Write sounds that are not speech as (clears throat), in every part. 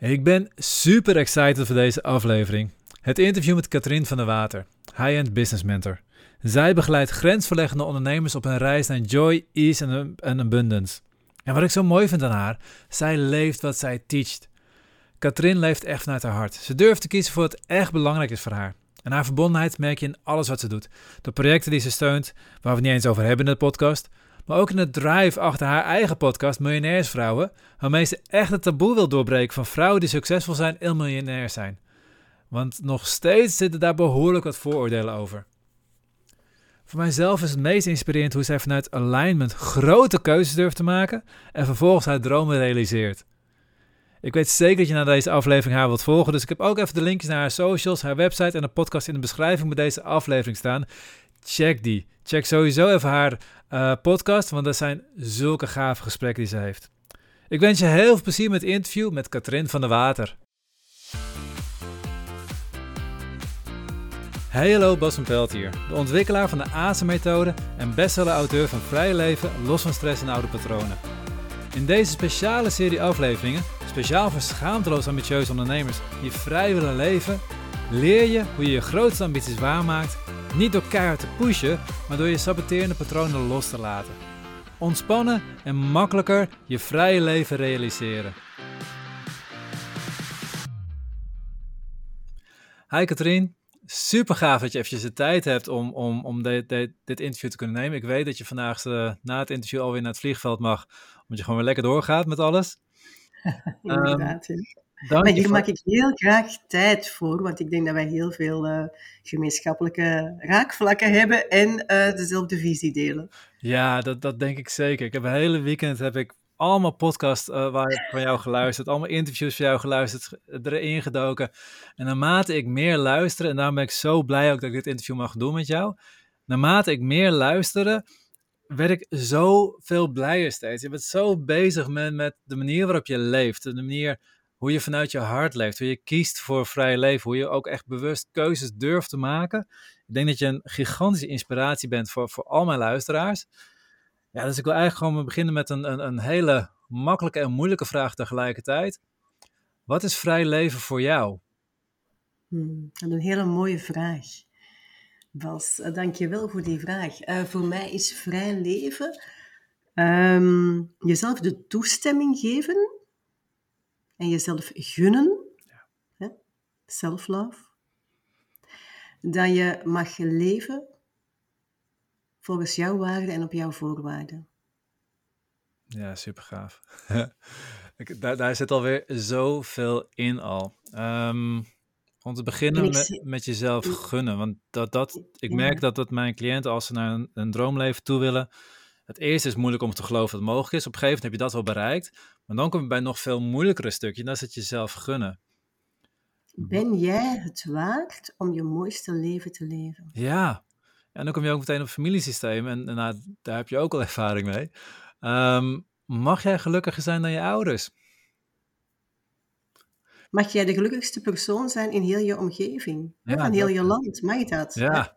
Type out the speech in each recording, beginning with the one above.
Ik ben super excited voor deze aflevering. Het interview met Katrien van der Water, high-end business mentor. Zij begeleidt grensverleggende ondernemers op een reis naar joy, ease en abundance. En wat ik zo mooi vind aan haar, zij leeft wat zij teacht. Katrien leeft echt vanuit haar hart. Ze durft te kiezen voor wat echt belangrijk is voor haar. En haar verbondenheid merk je in alles wat ze doet. De projecten die ze steunt, waar we het niet eens over hebben in de podcast, maar ook in het drive achter haar eigen podcast Miljonairsvrouwen, waarmee ze echt het taboe wil doorbreken van vrouwen die succesvol zijn en miljonair zijn. Want nog steeds zitten daar behoorlijk wat vooroordelen over. Voor mijzelf is het meest inspirerend hoe zij vanuit alignment grote keuzes durft te maken en vervolgens haar dromen realiseert. Ik weet zeker dat je na deze aflevering haar wilt volgen, dus ik heb ook even de linkjes naar haar socials, haar website en de podcast in de beschrijving bij deze aflevering staan. Check die. Check sowieso even haar uh, podcast, want dat zijn zulke gave gesprekken die ze heeft. Ik wens je heel veel plezier met het interview met Katrien van der Water. Hey hallo, Bas van Pelt hier, de ontwikkelaar van de ASE-methode en bestseller-auteur van Vrij Leven, Los van Stress en Oude Patronen. In deze speciale serie afleveringen, speciaal voor schaamteloos ambitieuze ondernemers die vrij willen leven, leer je hoe je je grootste ambities waarmaakt niet door keihard te pushen, maar door je saboterende patronen los te laten. Ontspannen en makkelijker je vrije leven realiseren. Hi Katrien, super gaaf dat je eventjes de tijd hebt om, om, om dit, dit, dit interview te kunnen nemen. Ik weet dat je vandaag uh, na het interview alweer naar het vliegveld mag, omdat je gewoon weer lekker doorgaat met alles. (laughs) Inderdaad, um, Dank maar hier maak ik heel graag tijd voor, want ik denk dat wij heel veel uh, gemeenschappelijke raakvlakken hebben en uh, dezelfde visie delen. Ja, dat, dat denk ik zeker. Ik heb een hele weekend heb ik allemaal podcasts uh, waar ik van jou geluisterd, allemaal interviews van jou geluisterd, erin gedoken. En naarmate ik meer luister, en daarom ben ik zo blij ook dat ik dit interview mag doen met jou, naarmate ik meer luisterde, werd ik zo veel blijer steeds. Je bent zo bezig met, met de manier waarop je leeft, de manier hoe je vanuit je hart leeft, hoe je kiest voor vrij leven, hoe je ook echt bewust keuzes durft te maken. Ik denk dat je een gigantische inspiratie bent voor, voor al mijn luisteraars. Ja, dus ik wil eigenlijk gewoon beginnen met een, een, een hele makkelijke en moeilijke vraag tegelijkertijd. Wat is vrij leven voor jou? Hmm, een hele mooie vraag. Bas, eh, dank je wel voor die vraag. Uh, voor mij is vrij leven um, jezelf de toestemming geven en jezelf gunnen, ja. self-love, dat je mag leven volgens jouw waarden en op jouw voorwaarden. Ja, super gaaf. (laughs) daar, daar zit alweer zoveel in al. Um, om te beginnen met, met jezelf gunnen. Want dat, dat, ik merk dat, dat mijn cliënten, als ze naar een, een droomleven toe willen, het eerste is moeilijk om te geloven dat het mogelijk is. Op een gegeven moment heb je dat wel bereikt. Maar dan kom je bij een nog veel moeilijkere stukje. Dat is het jezelf gunnen. Ben jij het waard om je mooiste leven te leven? Ja. En dan kom je ook meteen op familiesysteem. En, en nou, daar heb je ook al ervaring mee. Um, mag jij gelukkiger zijn dan je ouders? Mag jij de gelukkigste persoon zijn in heel je omgeving? Ja, van heel je land? Mag dat? Ja,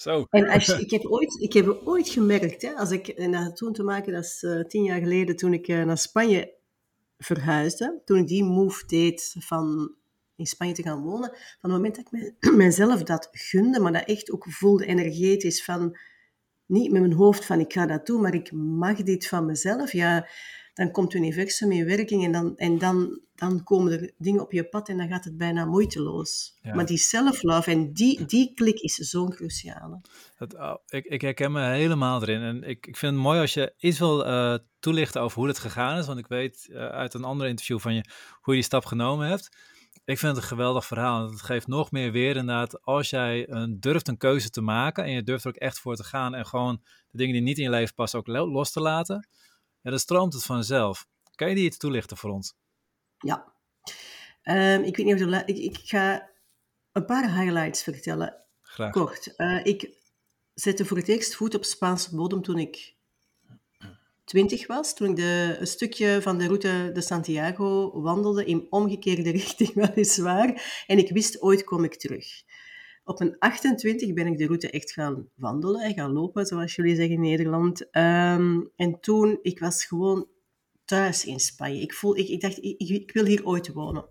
zo. En als, ik, heb ooit, ik heb ooit gemerkt, hè, als ik, en dat toen te maken, dat is uh, tien jaar geleden, toen ik uh, naar Spanje verhuisde, toen ik die move deed van in Spanje te gaan wonen, van het moment dat ik me, (clears throat) mezelf dat gunde, maar dat echt ook voelde energetisch van, niet met mijn hoofd van ik ga dat doen, maar ik mag dit van mezelf, ja, dan komt het universum in werking en, dan, en dan, dan komen er dingen op je pad en dan gaat het bijna moeiteloos. Maar die self-love en die, die klik is zo cruciaal. Dat, oh, ik, ik herken me helemaal erin. En ik, ik vind het mooi als je iets wil uh, toelichten over hoe het gegaan is. Want ik weet uh, uit een ander interview van je hoe je die stap genomen hebt. Ik vind het een geweldig verhaal. Het geeft nog meer weer inderdaad als jij een, durft een keuze te maken. En je durft er ook echt voor te gaan. En gewoon de dingen die niet in je leven passen ook los te laten ja, dan stroomt het vanzelf. Kan je die iets toelichten voor ons? Ja. Um, ik weet niet of ik, ik ga een paar highlights vertellen. Graag. Kort. Uh, ik zette voor het eerst voet op Spaanse bodem toen ik 20 was. Toen ik de, een stukje van de route de Santiago wandelde, in omgekeerde (laughs) richting weliswaar. En ik wist, ooit kom ik terug. Op een 28 ben ik de route echt gaan wandelen en gaan lopen, zoals jullie zeggen in Nederland. Um, en toen, ik was gewoon thuis in Spanje. Ik, voel, ik, ik dacht, ik, ik, wil hier ooit wonen.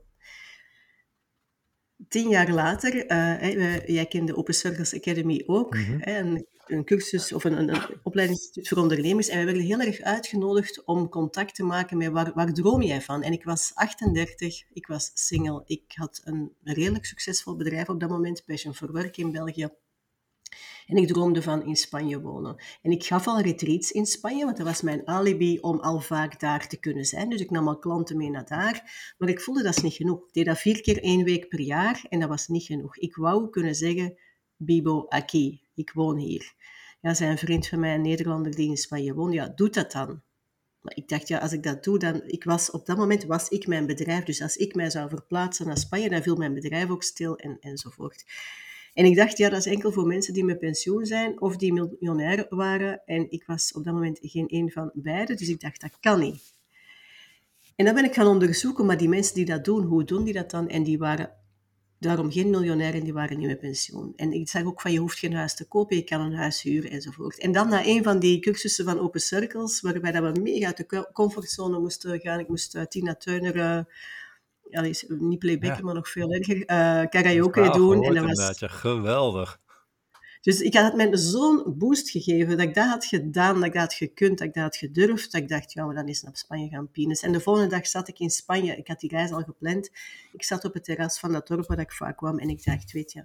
tien jaar later, uh, jij kent de Open Circles Academy ook, mm een, een, cursus of een, een, een opleidingsinstituut voor ondernemers. En wij werden heel erg uitgenodigd om contact te maken met waar, waar droom jij van? En ik was 38, ik was single, ik had een redelijk succesvol bedrijf op dat moment, Passion for Work in België. En ik droomde van in Spanje wonen. En ik gaf al retreats in Spanje, want dat was mijn alibi om al vaak daar te kunnen zijn. Dus ik nam al klanten mee naar daar. Maar ik voelde dat is niet genoeg. Ik deed dat vier keer één week per jaar en dat was niet genoeg. Ik wou kunnen zeggen, Bibo Aki, ik woon hier. Ja, zei een vriend van mij, een Nederlander die in Spanje woont, ja, doe dat dan. Maar ik dacht, ja, als ik dat doe, dan... Ik was, op dat moment was ik mijn bedrijf. Dus als ik mij zou verplaatsen naar Spanje, dan viel mijn bedrijf ook stil en, enzovoort. En ik dacht, ja, dat is enkel voor mensen die met pensioen zijn of die miljonair waren. En ik was op dat moment geen een van beide, dus ik dacht, dat kan niet. En dan ben ik gaan onderzoeken, maar die mensen die dat doen, hoe doen die dat dan? En die waren daarom geen miljonair en die waren niet met pensioen. En ik zag ook van, je hoeft geen huis te kopen, je kan een huis huren enzovoort. En dan na een van die cursussen van Open Circles, waarbij dat we mega uit de comfortzone moesten gaan. Ik moest uh, Tina Turner... Allee, niet playbacken, maar nog veel erger, uh, karaoke doen. En dat was geweldig. Dus ik had het zo'n boost gegeven, dat ik dat had gedaan, dat ik dat had gekund, dat ik dat had gedurfd, dat ik dacht, ja, maar dan is naar Spanje gaan pines. En de volgende dag zat ik in Spanje, ik had die reis al gepland, ik zat op het terras van dat dorp waar ik vaak kwam en ik dacht, weet je,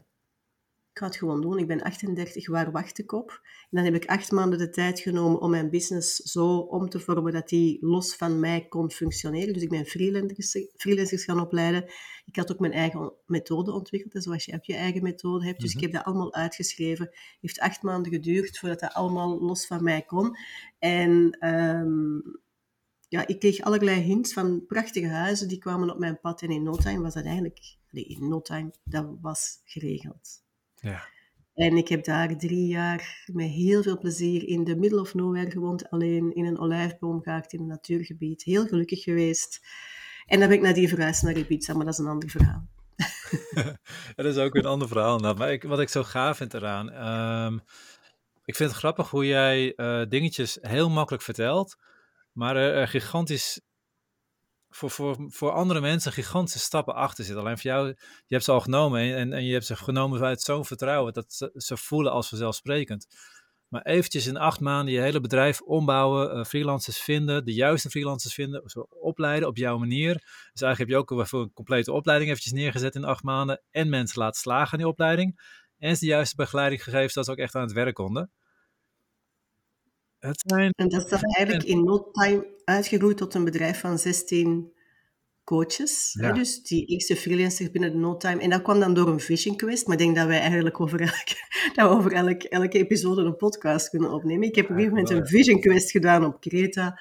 ik ga het gewoon doen. Ik ben 38, waar wacht ik op? En dan heb ik acht maanden de tijd genomen om mijn business zo om te vormen dat die los van mij kon functioneren. Dus ik ben freelancers, freelancers gaan opleiden. Ik had ook mijn eigen methode ontwikkeld, zoals je ook je eigen methode hebt. Dus ik mhm. heb dat allemaal uitgeschreven. Het heeft acht maanden geduurd voordat dat allemaal los van mij kon. En ehm, ja, ik kreeg allerlei hints van prachtige huizen die kwamen op mijn pad. En in no time was dat eigenlijk... Nee, in no time, dat was geregeld. Ja. En ik heb daar drie jaar met heel veel plezier in de middle of nowhere gewoond, alleen in een olijfboom gehaakt in een natuurgebied. Heel gelukkig geweest. En dan ben ik naar die verhuisd naar Ibiza, maar dat is een ander verhaal. (laughs) dat is ook een ander verhaal. Nou, maar ik, wat ik zo gaaf vind eraan, um, ik vind het grappig hoe jij uh, dingetjes heel makkelijk vertelt, maar er, gigantisch voor, voor, voor andere mensen gigantische stappen achter zitten. Alleen voor jou, je hebt ze al genomen en, en je hebt ze genomen vanuit zo'n vertrouwen dat ze, voelen als vanzelfsprekend. Maar eventjes in acht maanden je hele bedrijf ombouwen, uh, freelancers vinden, de juiste freelancers vinden, zo opleiden op jouw manier. Dus eigenlijk heb je ook voor een complete opleiding eventjes neergezet in acht maanden en mensen laten slagen in die opleiding. En ze de juiste begeleiding gegeven, zodat ze ook echt aan het werk konden. Het zijn... En dat is dan eigenlijk in no time uitgegroeid tot een bedrijf van 16 coaches. Hè, dus die eerste freelancers binnen de no time. En dat kwam dan door een vision quest. Maar ik denk dat wij eigenlijk over, elke, (laughs) dat we over elke, elke episode een podcast kunnen opnemen. Ik heb op een gegeven moment een vision quest gedaan op Creta.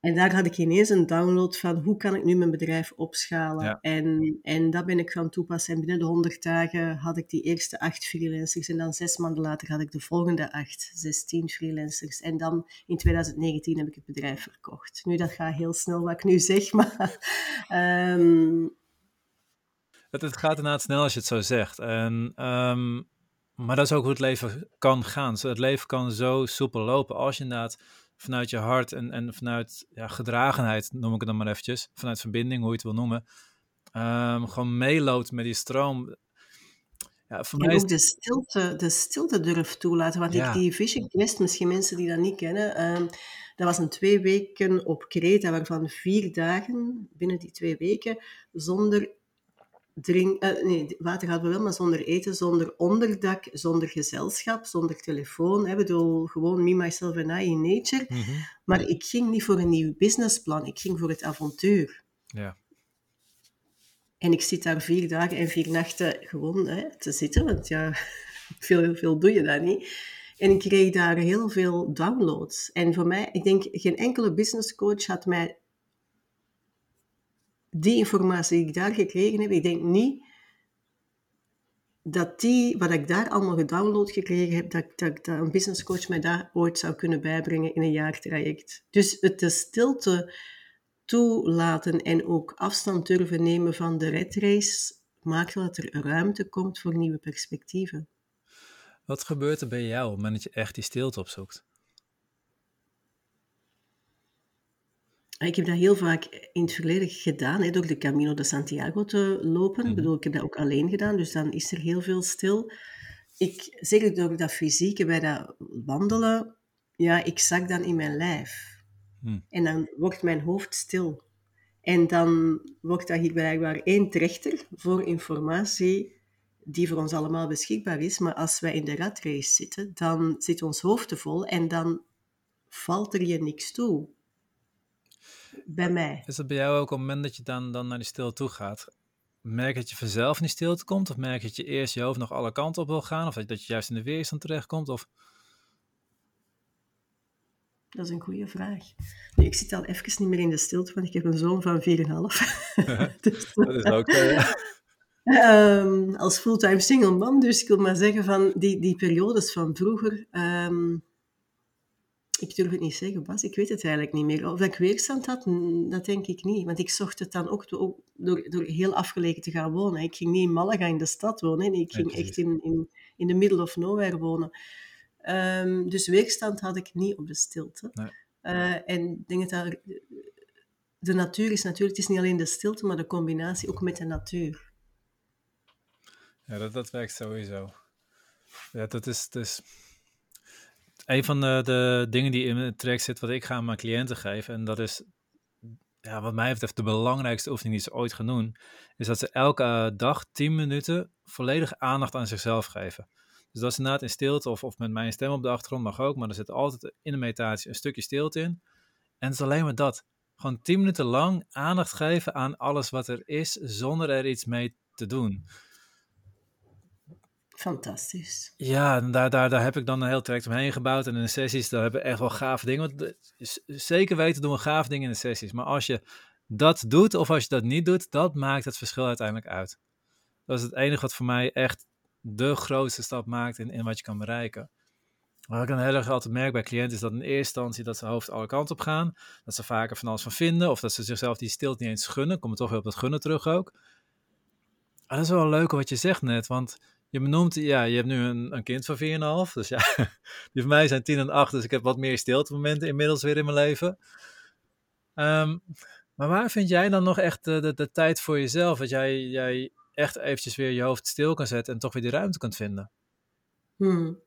En daar had ik ineens een download van hoe kan ik nu mijn bedrijf opschalen. En, en dat ben ik gaan toepassen. En binnen de 100 dagen had ik die eerste acht freelancers. En dan zes maanden later had ik de volgende acht, 16 freelancers. En dan in 2019 heb ik het bedrijf verkocht. Nu, dat gaat heel snel wat ik nu zeg, (laughs) maar... Ehm, het, het, gaat inderdaad snel als je het zo zegt. En, ehm, maar dat is ook hoe het leven kan gaan. Het leven kan zo soepel lopen als je inderdaad vanuit je hart en, en vanuit ja, gedragenheid, noem ik het dan maar eventjes, vanuit verbinding, hoe je het wil noemen, um, gewoon meeloopt met die stroom. Ja, voor en mij ook is... de, stilte, de stilte durf toelaten. Want ik die Vision Quest, misschien mensen die dat niet kennen, um, dat was een twee weken op Kreta, waarvan vier dagen binnen die twee weken zonder drink, uh, nee, water hadden we wel, maar zonder eten, zonder onderdak, zonder gezelschap, zonder telefoon. Ik bedoel, gewoon me, myself en I in nature. Mhm. Maar ik ging niet voor een nieuw businessplan, ik ging voor het avontuur. Ja. En ik zit daar vier dagen en vier nachten gewoon hè, te zitten, want ja, (laughs) veel, veel doe je daar niet. En ik kreeg daar heel veel downloads. En voor mij, ik denk, geen enkele business coach had mij die informatie die ik daar gekregen heb, ik denk niet dat die, wat ik daar allemaal gedownload gekregen heb, dat, dat, dat een business coach mij daar ooit zou kunnen bijbrengen in een jaartraject. Dus het de stilte toelaten en ook afstand durven nemen van de red race maakt dat er ruimte komt voor nieuwe perspectieven. Wat gebeurt er bij jou op moment dat je echt die stilte opzoekt? Ik heb dat heel vaak in het verleden gedaan, hè, door de Camino de Santiago te lopen. Ik Mhm. bedoel, ik heb dat ook alleen gedaan, dus dan is er heel veel stil. Ik, zeker door dat fysieke, bij dat wandelen, ja, ik zak dan in mijn lijf. Hm. En dan wordt mijn hoofd stil. En dan wordt dat hier blijkbaar één trechter voor informatie die voor ons allemaal beschikbaar is. Maar als wij in de ratrace zitten, dan zit ons hoofd te vol en dan valt er je niks toe. Bij mij. Is dat bij jou ook op het moment dat je dan, dan naar die stilte toe gaat? Merk dat je vanzelf in die stilte komt? Of merk je dat je eerst je hoofd nog alle kanten op wil gaan? Of dat je juist in de weerstand terechtkomt? Of... Dat is een goede vraag. Nu, ik zit al even niet meer in de stilte, want ik heb een zoon van 4,5. (laughs) dus, Dat is ook... eh, (laughs) Ehm, als fulltime single man, dus ik wil maar zeggen van die, die periodes van vroeger, ehm, ik durf het niet zeggen, Bas, ik weet het eigenlijk niet meer. Of dat ik weerstand had, dat denk ik niet. Want ik zocht het dan ook door, door, door heel afgelegen te gaan wonen. Ik ging niet in Malaga in de stad wonen, nee, ik ging echt in, in, in the middle of nowhere wonen. Ehm, dus weerstand had ik niet op de stilte. Nee. Eh, en ik denk dat daar, de natuur is natuurlijk, het is niet alleen de stilte, maar de combinatie ook met de natuur. Ja, dat, dat werkt sowieso. Ja, dat is, dus een van de, de dingen die in het traject zit, wat ik ga aan mijn cliënten geven. En dat is, ja, wat mij betreft, de belangrijkste oefening die ze ooit gaan doen. Is dat ze elke eh, dag 10 minuten volledig aandacht aan zichzelf geven. Dus dat is inderdaad in stilte of, of met mijn stem op de achtergrond mag ook. Maar er zit altijd in de meditatie een stukje stilte in. En het is alleen maar dat. Gewoon 10 minuten lang aandacht geven aan alles wat er is, zonder er iets mee te doen. Fantastisch. Ja, en daar, daar, daar heb ik dan een heel traject omheen gebouwd. En in de sessies, daar hebben we echt wel gave dingen. Want zeker weten doen we gave dingen in de sessies. Maar als je dat doet of als je dat niet doet, dat maakt het verschil uiteindelijk uit. Dat is het enige wat voor mij echt de grootste stap maakt in, in wat je kan bereiken. Wat ik dan heel erg altijd merk bij cliënten is dat in eerste instantie dat ze hoofd alle kanten op gaan. Dat ze vaker van alles van vinden. Of dat ze zichzelf die stilte niet eens gunnen. Komen toch weer op dat gunnen terug ook. Dat is wel leuk wat je zegt net. Want je benoemt, ja, je hebt nu een, een kind van 4,5. Dus ja, (laughs) die van mij zijn 10 en 8. Dus ik heb wat meer stilte momenten inmiddels weer in mijn leven. Ehm, maar waar vind jij dan nog echt de, de, de tijd voor jezelf? Dat jij, jij echt eventjes weer je hoofd stil kan zetten en toch weer die ruimte kunt vinden? Hmm.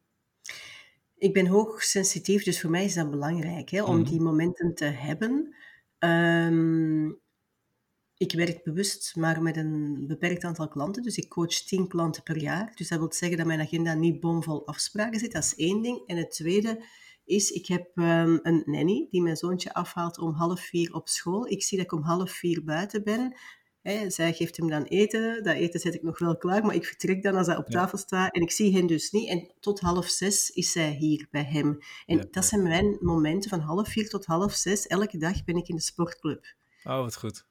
Ik ben hoogsensitief, dus voor mij is dat belangrijk hè, om Mhm. die momenten te hebben. Ehm, ik werk bewust maar met een beperkt aantal klanten, dus ik coach 10 klanten per jaar. Dus dat wil zeggen dat mijn agenda niet bomvol afspraken zit, dat is één ding. En het tweede is, ik heb ehm, een nanny die mijn zoontje afhaalt om half vier op school. Ik zie dat ik om half vier buiten ben. Hè, zij geeft hem dan eten. Dat eten zet ik nog wel klaar, maar ik vertrek dan als dat op Ja. tafel staat. En ik zie hen dus niet. En tot half zes is zij hier bij hem. En Ja, dat zijn mijn momenten van half vier tot half zes. Elke dag ben ik in de sportclub. Oh, wat goed.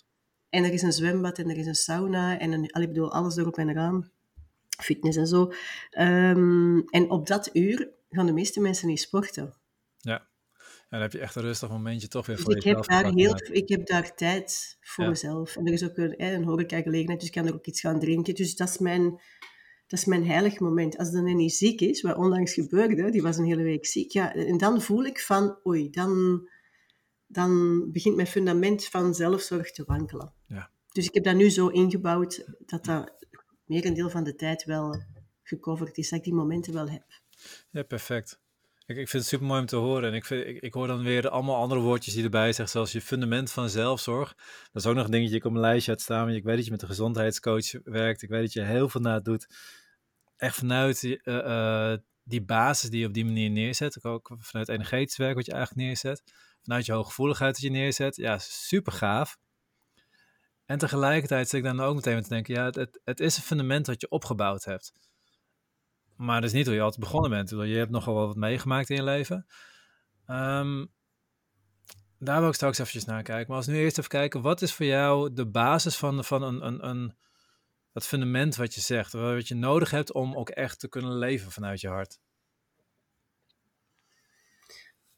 En er is een zwembad en er is een sauna en een, al, ik bedoel, alles erop en eraan. Fitness en zo. Ehm, en op dat uur gaan de meeste mensen niet sporten. Ja. Ja, dan heb je echt een rustig momentje toch weer Dus voor ik heb, jezelf. daar heel, ik heb daar tijd voor Ja. mezelf. En er is ook een, een horeca-gelegenheid, dus ik kan er ook iets gaan drinken. Dus dat is mijn, dat is mijn heilig moment. Als de nanny ziek is, wat onlangs gebeurde, die was een hele week ziek, ja, en dan voel ik van, oei, dan, dan begint mijn fundament van zelfzorg te wankelen. Ja. Dus ik heb dat nu zo ingebouwd dat dat merendeel van de tijd wel gecoverd is, dat ik die momenten wel heb. Ja, perfect. Ik, ik vind het super mooi om te horen. En ik, vind, ik, ik hoor dan weer allemaal andere woordjes die erbij zeggen, zoals je fundament van zelfzorg. Dat is ook nog een dingetje, ik op mijn lijstje had staan. Ik weet dat je met een gezondheidscoach werkt. Ik weet dat je heel veel na doet. Echt vanuit die, eh, eh, die basis die je op die manier neerzet. Ook vanuit energetisch werk wat je eigenlijk neerzet. Vanuit je hooggevoeligheid dat je neerzet. Ja, super gaaf. En tegelijkertijd zit ik dan ook meteen te denken, ja, het, het is een fundament dat je opgebouwd hebt. Maar dat is niet hoe je altijd begonnen bent. Je hebt nogal wat meegemaakt in je leven. Ehm, daar wil ik straks eventjes naar kijken. Maar als nu eerst even kijken, wat is voor jou de basis van, van een, een, een, dat fundament wat je zegt? Wat je nodig hebt om ook echt te kunnen leven vanuit je hart?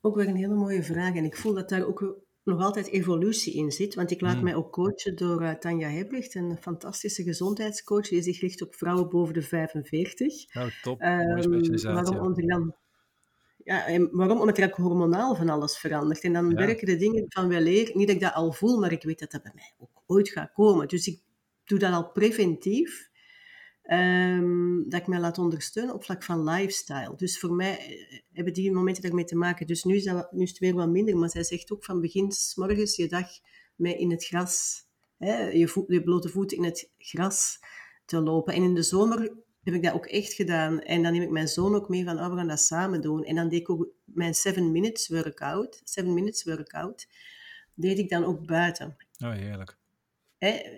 Ook weer een hele mooie vraag. En ik voel dat daar ook nog altijd evolutie in zit. Want ik laat Hmm. mij ook coachen door eh, Tanja Hebrecht, een fantastische gezondheidscoach die zich richt op vrouwen boven de 45. Nou, top. Specialisatie. waarom onder dan... ja, en waarom? Omdat er ook hormonaal van alles verandert. En dan Ja. werken de dingen van wel leer. Niet dat ik dat al voel, maar ik weet dat dat bij mij ook ooit gaat komen. Dus ik doe dat al preventief. Ehm, dat ik mij laat ondersteunen op vlak van lifestyle. Dus voor mij eh, hebben die momenten daarmee te maken. Dus nu is, dat, nu is het weer wat minder. Maar zij zegt ook van begin morgens je dag mee in het gras. Hè, je, voet, je blote voeten in het gras te lopen. En in de zomer heb ik dat ook echt gedaan. En dan neem ik mijn zoon ook mee van, oh, we gaan dat samen doen. En dan deed ik ook mijn 7 minutes workout. 7 minutes workout. Deed ik dan ook buiten. Oh, heerlijk.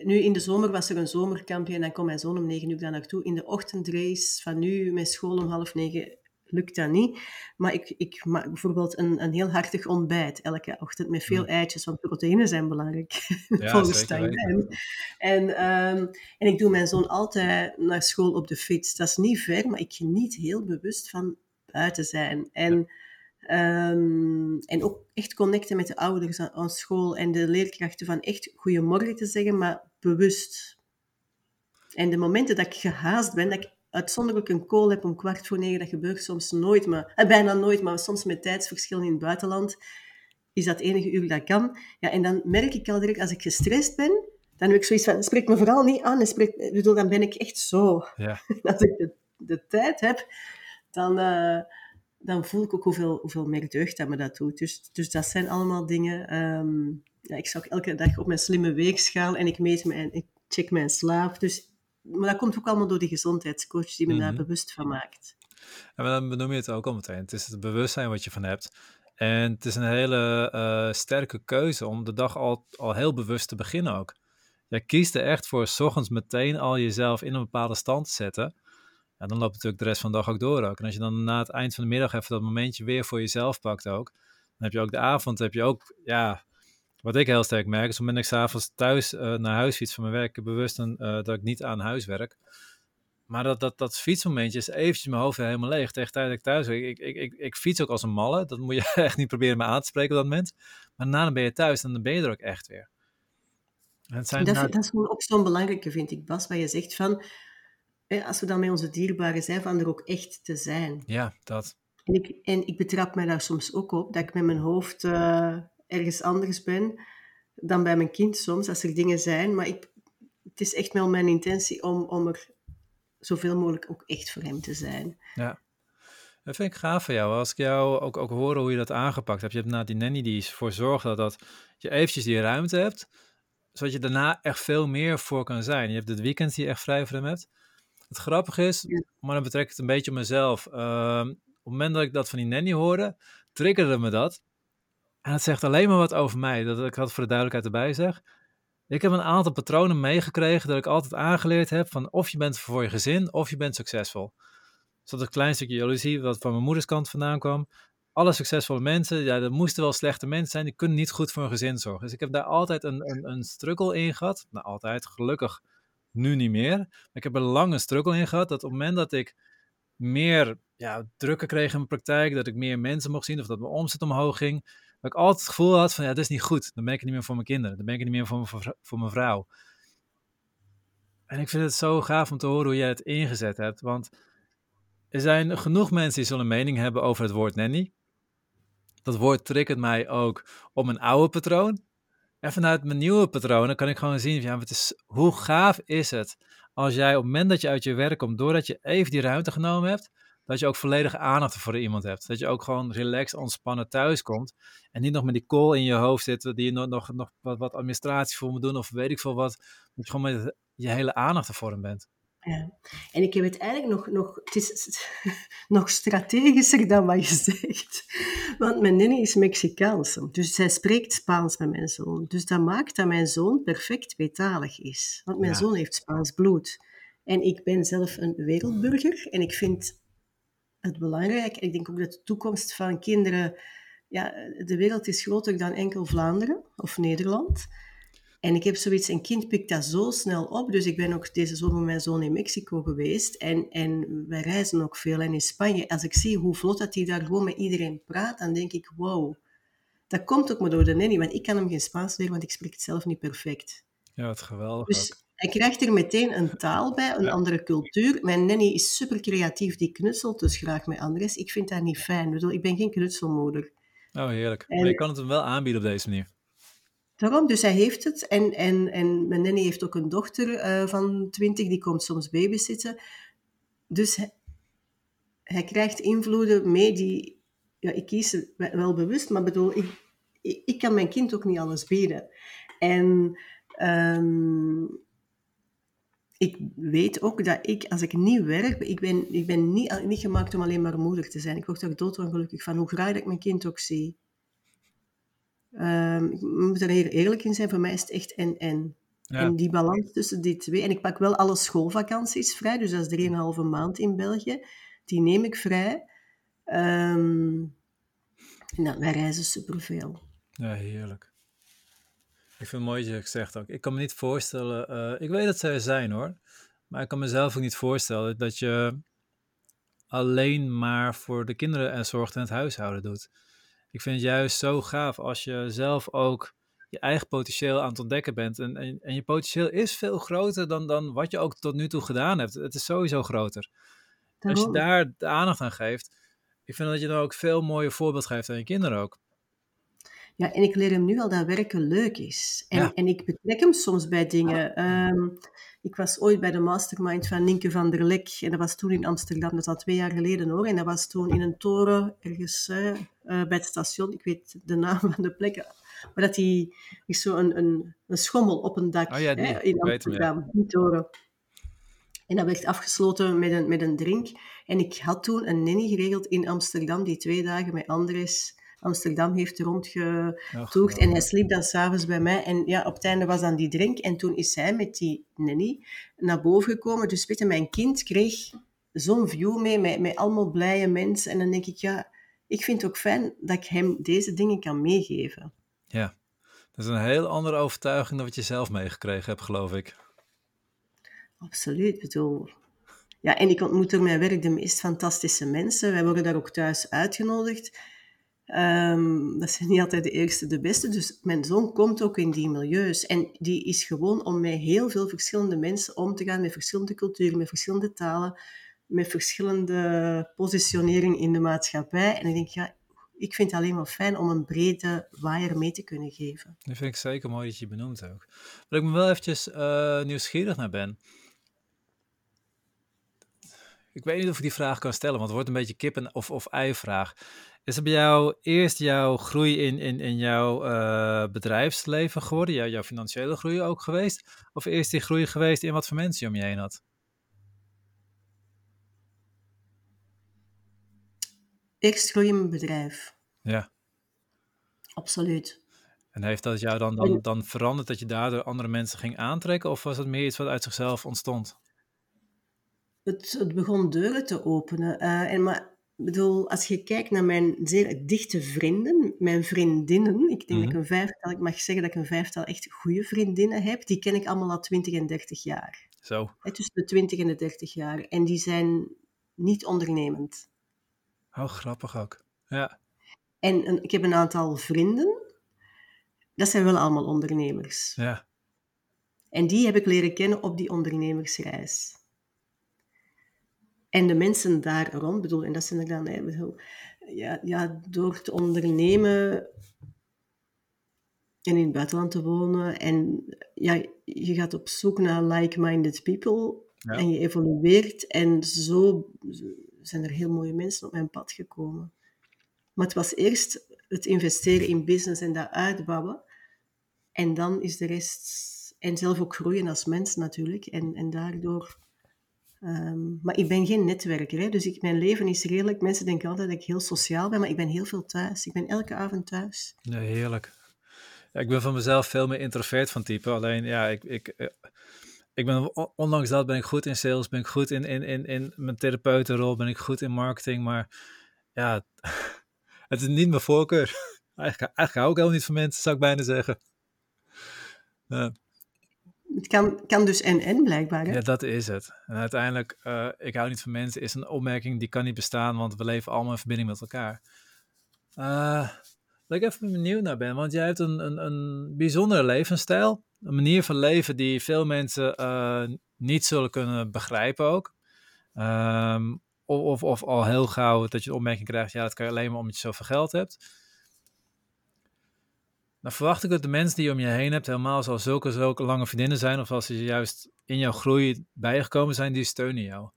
Nu in de zomer was er een zomerkampje en dan komt mijn zoon om negen uur daar naartoe. In de ochtendrace van nu met school om half negen lukt dat niet. Maar ik, ik maak bijvoorbeeld een, een heel hartig ontbijt elke ochtend met veel eitjes, want proteïnen zijn belangrijk (laughs) Ja, volgens. En, en, ehm, en ik doe mijn zoon altijd naar school op de fiets. Dat is niet ver, maar ik geniet heel bewust van buiten zijn. En, ehm, en ook echt connecten met de ouders aan, aan school en de leerkrachten van echt goeiemorgen te zeggen, maar bewust. En de momenten dat ik gehaast ben, dat ik uitzonderlijk een call heb om kwart voor negen, dat gebeurt soms nooit, maar, eh, bijna nooit, maar soms met tijdsverschillen in het buitenland, is dat enige uur dat kan. Ja, en dan merk ik al direct, als ik gestrest ben, dan heb ik zoiets van, spreek me vooral niet aan, en spreek, ik bedoel, dan ben ik echt zo. Ja. (laughs) Als ik de, de tijd heb, dan, eh, dan voel ik ook hoeveel, hoeveel meer deugd dat me dat doet. Dus, dus dat zijn allemaal dingen. ehm, ja, ik zag elke dag op mijn slimme weegschaal en ik meet mijn, ik check mijn slaap. Dus, maar dat komt ook allemaal door die gezondheidscoach die me daar Mhm. bewust van maakt. En dan benoem je het ook al meteen. Het is het bewustzijn wat je van hebt. En het is een hele eh, sterke keuze om de dag al, al heel bewust te beginnen ook. Jij kiest er echt voor, s ochtends meteen al jezelf in een bepaalde stand te zetten. Ja, dan loopt natuurlijk de rest van de dag ook door ook. En als je dan na het eind van de middag even dat momentje weer voor jezelf pakt ook. Dan heb je ook de avond, heb je ook, ja, wat ik heel sterk merk, is op het moment dat ik s'avonds thuis eh, naar huis fiets van mijn werk, bewust een, eh, dat ik niet aan huis werk. Maar dat, dat, dat fietsmomentje is eventjes mijn hoofd weer helemaal leeg. Tegen tijd dat ik thuis. Ik, ik, ik, ik fiets ook als een malle. Dat moet je (laughs) echt niet proberen me aan te spreken op dat moment. Maar daarna dan ben je thuis en dan ben je er ook echt weer. En het zijn Dat, nou- is gewoon ook zo'n belangrijke, vind ik, Bas, waar je zegt van, hè, als we dan met onze dierbaren zijn, van er ook echt te zijn. Ja, dat. En ik, en ik betrap mij daar soms ook op, dat ik met mijn hoofd eh, ergens anders ben dan bij mijn kind soms, als er dingen zijn. Maar ik, het is echt wel mijn intentie om, om er zoveel mogelijk ook echt voor hem te zijn. Ja. Dat vind ik gaaf van jou. Als ik jou ook, ook hoor hoe je dat aangepakt hebt. Je hebt na die nanny die ervoor zorgt dat, dat je eventjes die ruimte hebt. Zodat je daarna echt veel meer voor kan zijn. Je hebt het weekend die je echt vrij voor hem hebt. Het grappige is, maar dan betrek ik het een beetje op mezelf. Ehm, op het moment dat ik dat van die nanny hoorde, triggerde me dat. En het zegt alleen maar wat over mij. Dat ik dat voor de duidelijkheid erbij zeg. Ik heb een aantal patronen meegekregen dat ik altijd aangeleerd heb van of je bent voor je gezin of je bent succesvol. Dus dat een klein stukje jaloezie wat van mijn moeders kant vandaan kwam. Alle succesvolle mensen, ja, er moesten wel slechte mensen zijn, die kunnen niet goed voor hun gezin zorgen. Dus ik heb daar altijd een, een, een struggle in gehad. Nou, altijd, gelukkig nu niet meer. Maar ik heb er lang een struggle in gehad, dat op het moment dat ik meer ja, drukken kreeg in mijn praktijk, dat ik meer mensen mocht zien of dat mijn omzet omhoog ging, dat ik altijd het gevoel had van, ja, dat is niet goed. Dan ben ik niet meer voor mijn kinderen, dan ben ik niet meer voor mijn, voor mijn vrouw. En ik vind het zo gaaf om te horen hoe jij het ingezet hebt, want er zijn genoeg mensen die zullen een mening hebben over het woord nanny. Dat woord triggert mij ook op mijn oude patroon. En vanuit mijn nieuwe patronen kan ik gewoon zien, ja, is, hoe gaaf is het als jij op het moment dat je uit je werk komt, doordat je even die ruimte genomen hebt, dat je ook volledige aandacht voor iemand hebt. Dat je ook gewoon relaxed, ontspannen thuis komt. En niet nog met die call in je hoofd zit, die je nog, nog, nog wat, wat administratie voor moet doen of weet ik veel wat. Dat je gewoon met je hele aandacht ervoor bent. Ja. En ik heb het eigenlijk nog, nog, het is (laughs) nog strategischer dan wat je (laughs) zegt. Want mijn nanny is Mexicaanse, dus zij spreekt Spaans met mijn zoon. Dus dat maakt dat mijn zoon perfect tweetalig is. Want mijn Ja. zoon heeft Spaans bloed. En ik ben zelf een wereldburger en ik vind het belangrijk. Ik denk ook dat de toekomst van kinderen... Ja, de wereld is groter dan enkel Vlaanderen of Nederland. En ik heb zoiets, een kind pikt dat zo snel op. Dus ik ben ook deze zomer met mijn zoon in Mexico geweest. En, en wij reizen ook veel. En in Spanje, als ik zie hoe vlot dat hij daar gewoon met iedereen praat, dan denk ik, wow. Dat komt ook maar door de nanny, want ik kan hem geen Spaans leren, want ik spreek het zelf niet perfect. Ja, wat geweldig Dus ook. Hij krijgt er meteen een taal bij, een andere cultuur. Mijn nanny is super creatief, die knutselt dus graag met Andres. Ik vind dat niet fijn. Ik, bedoel, ik ben geen knutselmoeder. Oh, heerlijk. En, maar je kan het hem wel aanbieden op deze manier. Daarom, dus hij heeft het. En, en, en mijn nanny heeft ook een dochter uh, van 20, die komt soms babysitten. Dus hij, krijgt invloeden mee die... Ja, ik kies wel bewust, maar bedoel, ik, ik, ik kan mijn kind ook niet alles bieden. En um, ik weet ook dat ik, als ik niet werk, ik ben, ik ben niet, niet gemaakt om alleen maar moeder te zijn. Ik word er doodongelukkig van, hoe graag ik mijn kind ook zie. Um, ik moet er heel eerlijk in zijn, voor mij is het echt en-en. Ja. En die balans tussen die twee. En ik pak wel alle schoolvakanties vrij, dus dat is 3,5 maand in België. Die neem ik vrij. Um, en dan, wij reizen superveel. Ja, heerlijk. Ik vind het mooi dat je zegt ook. Ik kan me niet voorstellen, uh, ik weet dat zij er zijn hoor, maar ik kan mezelf ook niet voorstellen dat je alleen maar voor de kinderen en zorgt en het huishouden doet. Ik vind het juist zo gaaf als je zelf ook je eigen potentieel aan het ontdekken bent. En, en, en je potentieel is veel groter dan, dan wat je ook tot nu toe gedaan hebt. Het is sowieso groter. Als je daar de aandacht aan geeft, ik vind dat je dan ook veel mooier voorbeeld geeft aan je kinderen ook. Ja, en ik leer hem nu al dat werken leuk is. En, en ik betrek hem soms bij dingen. Um, ik was ooit bij de mastermind van Nienke van der Lek. En dat was toen in Amsterdam, dat is al twee jaar geleden hoor. En dat was toen in een toren ergens uh, bij het station. Ik weet de naam van de plek. Maar dat die is zo een, een, een schommel op een dak oh ja, die, hè, in Amsterdam, die toren. En dat werd afgesloten met een, met een drink. En ik had toen een nanny geregeld in Amsterdam, die twee dagen met Andres Amsterdam heeft rondgetoegd. En hij sliep dan s'avonds bij mij. En ja, op het einde was dan die drink. En toen is hij met die nanny naar boven gekomen. Dus weet je, mijn kind kreeg zo'n view mee, met, met allemaal blije mensen. En dan denk ik, ja, ik vind het ook fijn dat ik hem deze dingen kan meegeven. Ja, dat is een heel andere overtuiging dan wat je zelf meegekregen hebt, geloof ik. Absoluut, bedoel. Ja, en ik ontmoet door mijn werk de meest fantastische mensen. Wij worden daar ook thuis uitgenodigd. Um, dat zijn niet altijd de eerste, de beste. Dus mijn zoon komt ook in die milieus. En die is gewoon om met heel veel verschillende mensen om te gaan, met verschillende culturen, met verschillende talen, met verschillende positionering in de maatschappij. En ik denk, ja, ik vind het alleen maar fijn om een brede waaier mee te kunnen geven. Dat vind ik zeker mooi dat je benoemt ook. Wat ik me wel eventjes uh, nieuwsgierig naar ben. Ik weet niet of ik die vraag kan stellen, want het wordt een beetje kip- of, of ei-vraag. Is het bij jou eerst jouw groei in, in, in jouw uh, bedrijfsleven geworden, jouw, jouw financiële groei ook geweest? Of eerst die groei geweest in wat voor mensen je om je heen had? Eerst groei in mijn bedrijf. Ja. Absoluut. En heeft dat jou dan, dan, dan veranderd dat je daardoor andere mensen ging aantrekken? Of was het meer iets wat uit zichzelf ontstond? Het, het begon deuren te openen. Uh, en maar bedoel, als je kijkt naar mijn zeer dichte vrienden, mijn vriendinnen, ik denk dat ik mhm. een vijftal, ik mag zeggen dat ik een vijftal echt goede vriendinnen heb, die ken ik allemaal al 20 en 30 jaar. Zo. tussen de 20 en de 30 jaar. En die zijn niet ondernemend. Oh, grappig ook. Ja. En een, ik heb een aantal vrienden, dat zijn wel allemaal ondernemers. Ja. En die heb ik leren kennen op die ondernemersreis. En de mensen daar rond, bedoel, en dat zijn er dan, bedoel, ja, ja, door te ondernemen en in het buitenland te wonen en ja, je gaat op zoek naar like-minded people en je evolueert en zo zijn er heel mooie mensen op mijn pad gekomen. Maar het was eerst het investeren in business en dat uitbouwen en dan is de rest, en zelf ook groeien als mens natuurlijk en, en daardoor Um, maar ik ben geen netwerker, hè? dus ik, mijn leven is redelijk. Mensen denken altijd dat ik heel sociaal ben, maar ik ben heel veel thuis. Ik ben elke avond thuis. Ja, heerlijk. Ik ben van mezelf veel meer introvert van type. Alleen, ja, ik, ik, eh, ik ben, ondanks dat ben ik goed in sales, ben ik goed in, in, in, in mijn therapeutenrol, ben ik goed in marketing. Maar ja, (laughs) het is niet mijn voorkeur. (laughs) Eigenlijk, eigenlijk hou ik helemaal niet van mensen, zou ik bijna zeggen. Ja. Het kan, kan dus en-en blijkbaar. Hè? Ja, dat is het. En uiteindelijk, uh, ik hou niet van mensen, is een opmerking die kan niet bestaan, want we leven allemaal in verbinding met elkaar. Uh, waar ik even benieuwd naar ben, want jij hebt een, een, een bijzondere levensstijl. een manier van leven die veel mensen uh, niet zullen kunnen begrijpen ook. Um, of, of al heel gauw dat je de opmerking krijgt, ja, dat kan je alleen maar omdat je zoveel geld hebt. Dan verwacht ik dat de mensen die je om je heen hebt, helemaal zoals zulke, zulke lange vriendinnen zijn, of als ze juist in jouw groei bijgekomen zijn, die steunen jou.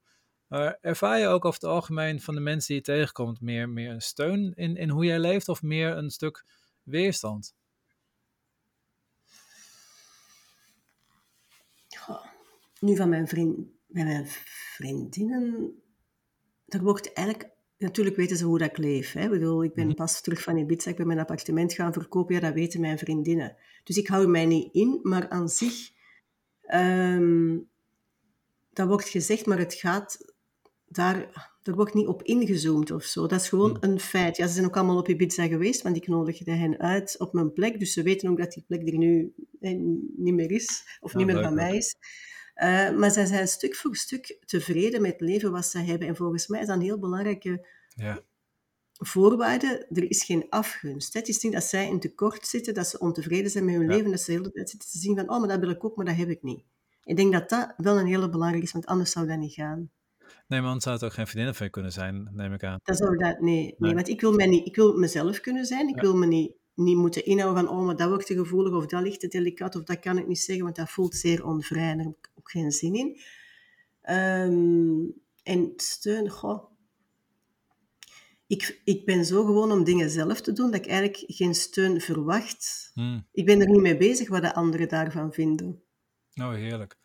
Maar ervaar je ook over het algemeen van de mensen die je tegenkomt meer, meer een steun in, in hoe jij leeft of meer een stuk weerstand? nu van mijn, vriend, mijn vriendinnen, er wordt eigenlijk, natuurlijk weten ze hoe dat ik leef. Hè. Ik bedoel, ik ben mhm. pas terug van Ibiza, ik ben mijn appartement gaan verkopen, ja, dat weten mijn vriendinnen. Dus ik hou mij niet in, maar aan zich, um, dat wordt gezegd, maar het gaat daar, er wordt niet op ingezoomd of zo. Dat is gewoon mhm. een feit. Ja, ze zijn ook allemaal op Ibiza geweest, want ik nodigde hen uit op mijn plek. Dus ze weten ook dat die plek er nu eh, niet meer is, of niet meer van mij is. Uh, maar zij zijn stuk voor stuk tevreden met het leven wat ze hebben. En volgens mij is dat een heel belangrijke ja. voorwaarde. Er is geen afgunst. Het is niet dat zij in tekort zitten, dat ze ontevreden zijn met hun leven, dat ze de hele tijd zitten te zien van, oh, maar dat wil ik ook, maar dat heb ik niet. Ik denk dat dat wel een hele belangrijke is, want anders zou dat niet gaan. Nee, maar anders zou het ook geen vriendin van je kunnen zijn, neem ik aan. Dat zou dat, nee, nee. nee want ik wil, mij niet, ik wil mezelf kunnen zijn. Ik wil me niet, niet moeten inhouden van, oh, maar dat wordt te gevoelig, of dat ligt te delicaat, of dat kan ik niet zeggen, want dat voelt zeer onvrij. Daar heb ik ook geen zin in. Um, en steun, goh. Ik, ik ben zo gewoon om dingen zelf te doen, dat ik eigenlijk geen steun verwacht. Hmm. Ik ben er niet mee bezig wat de anderen daarvan vinden. Nou, heerlijk.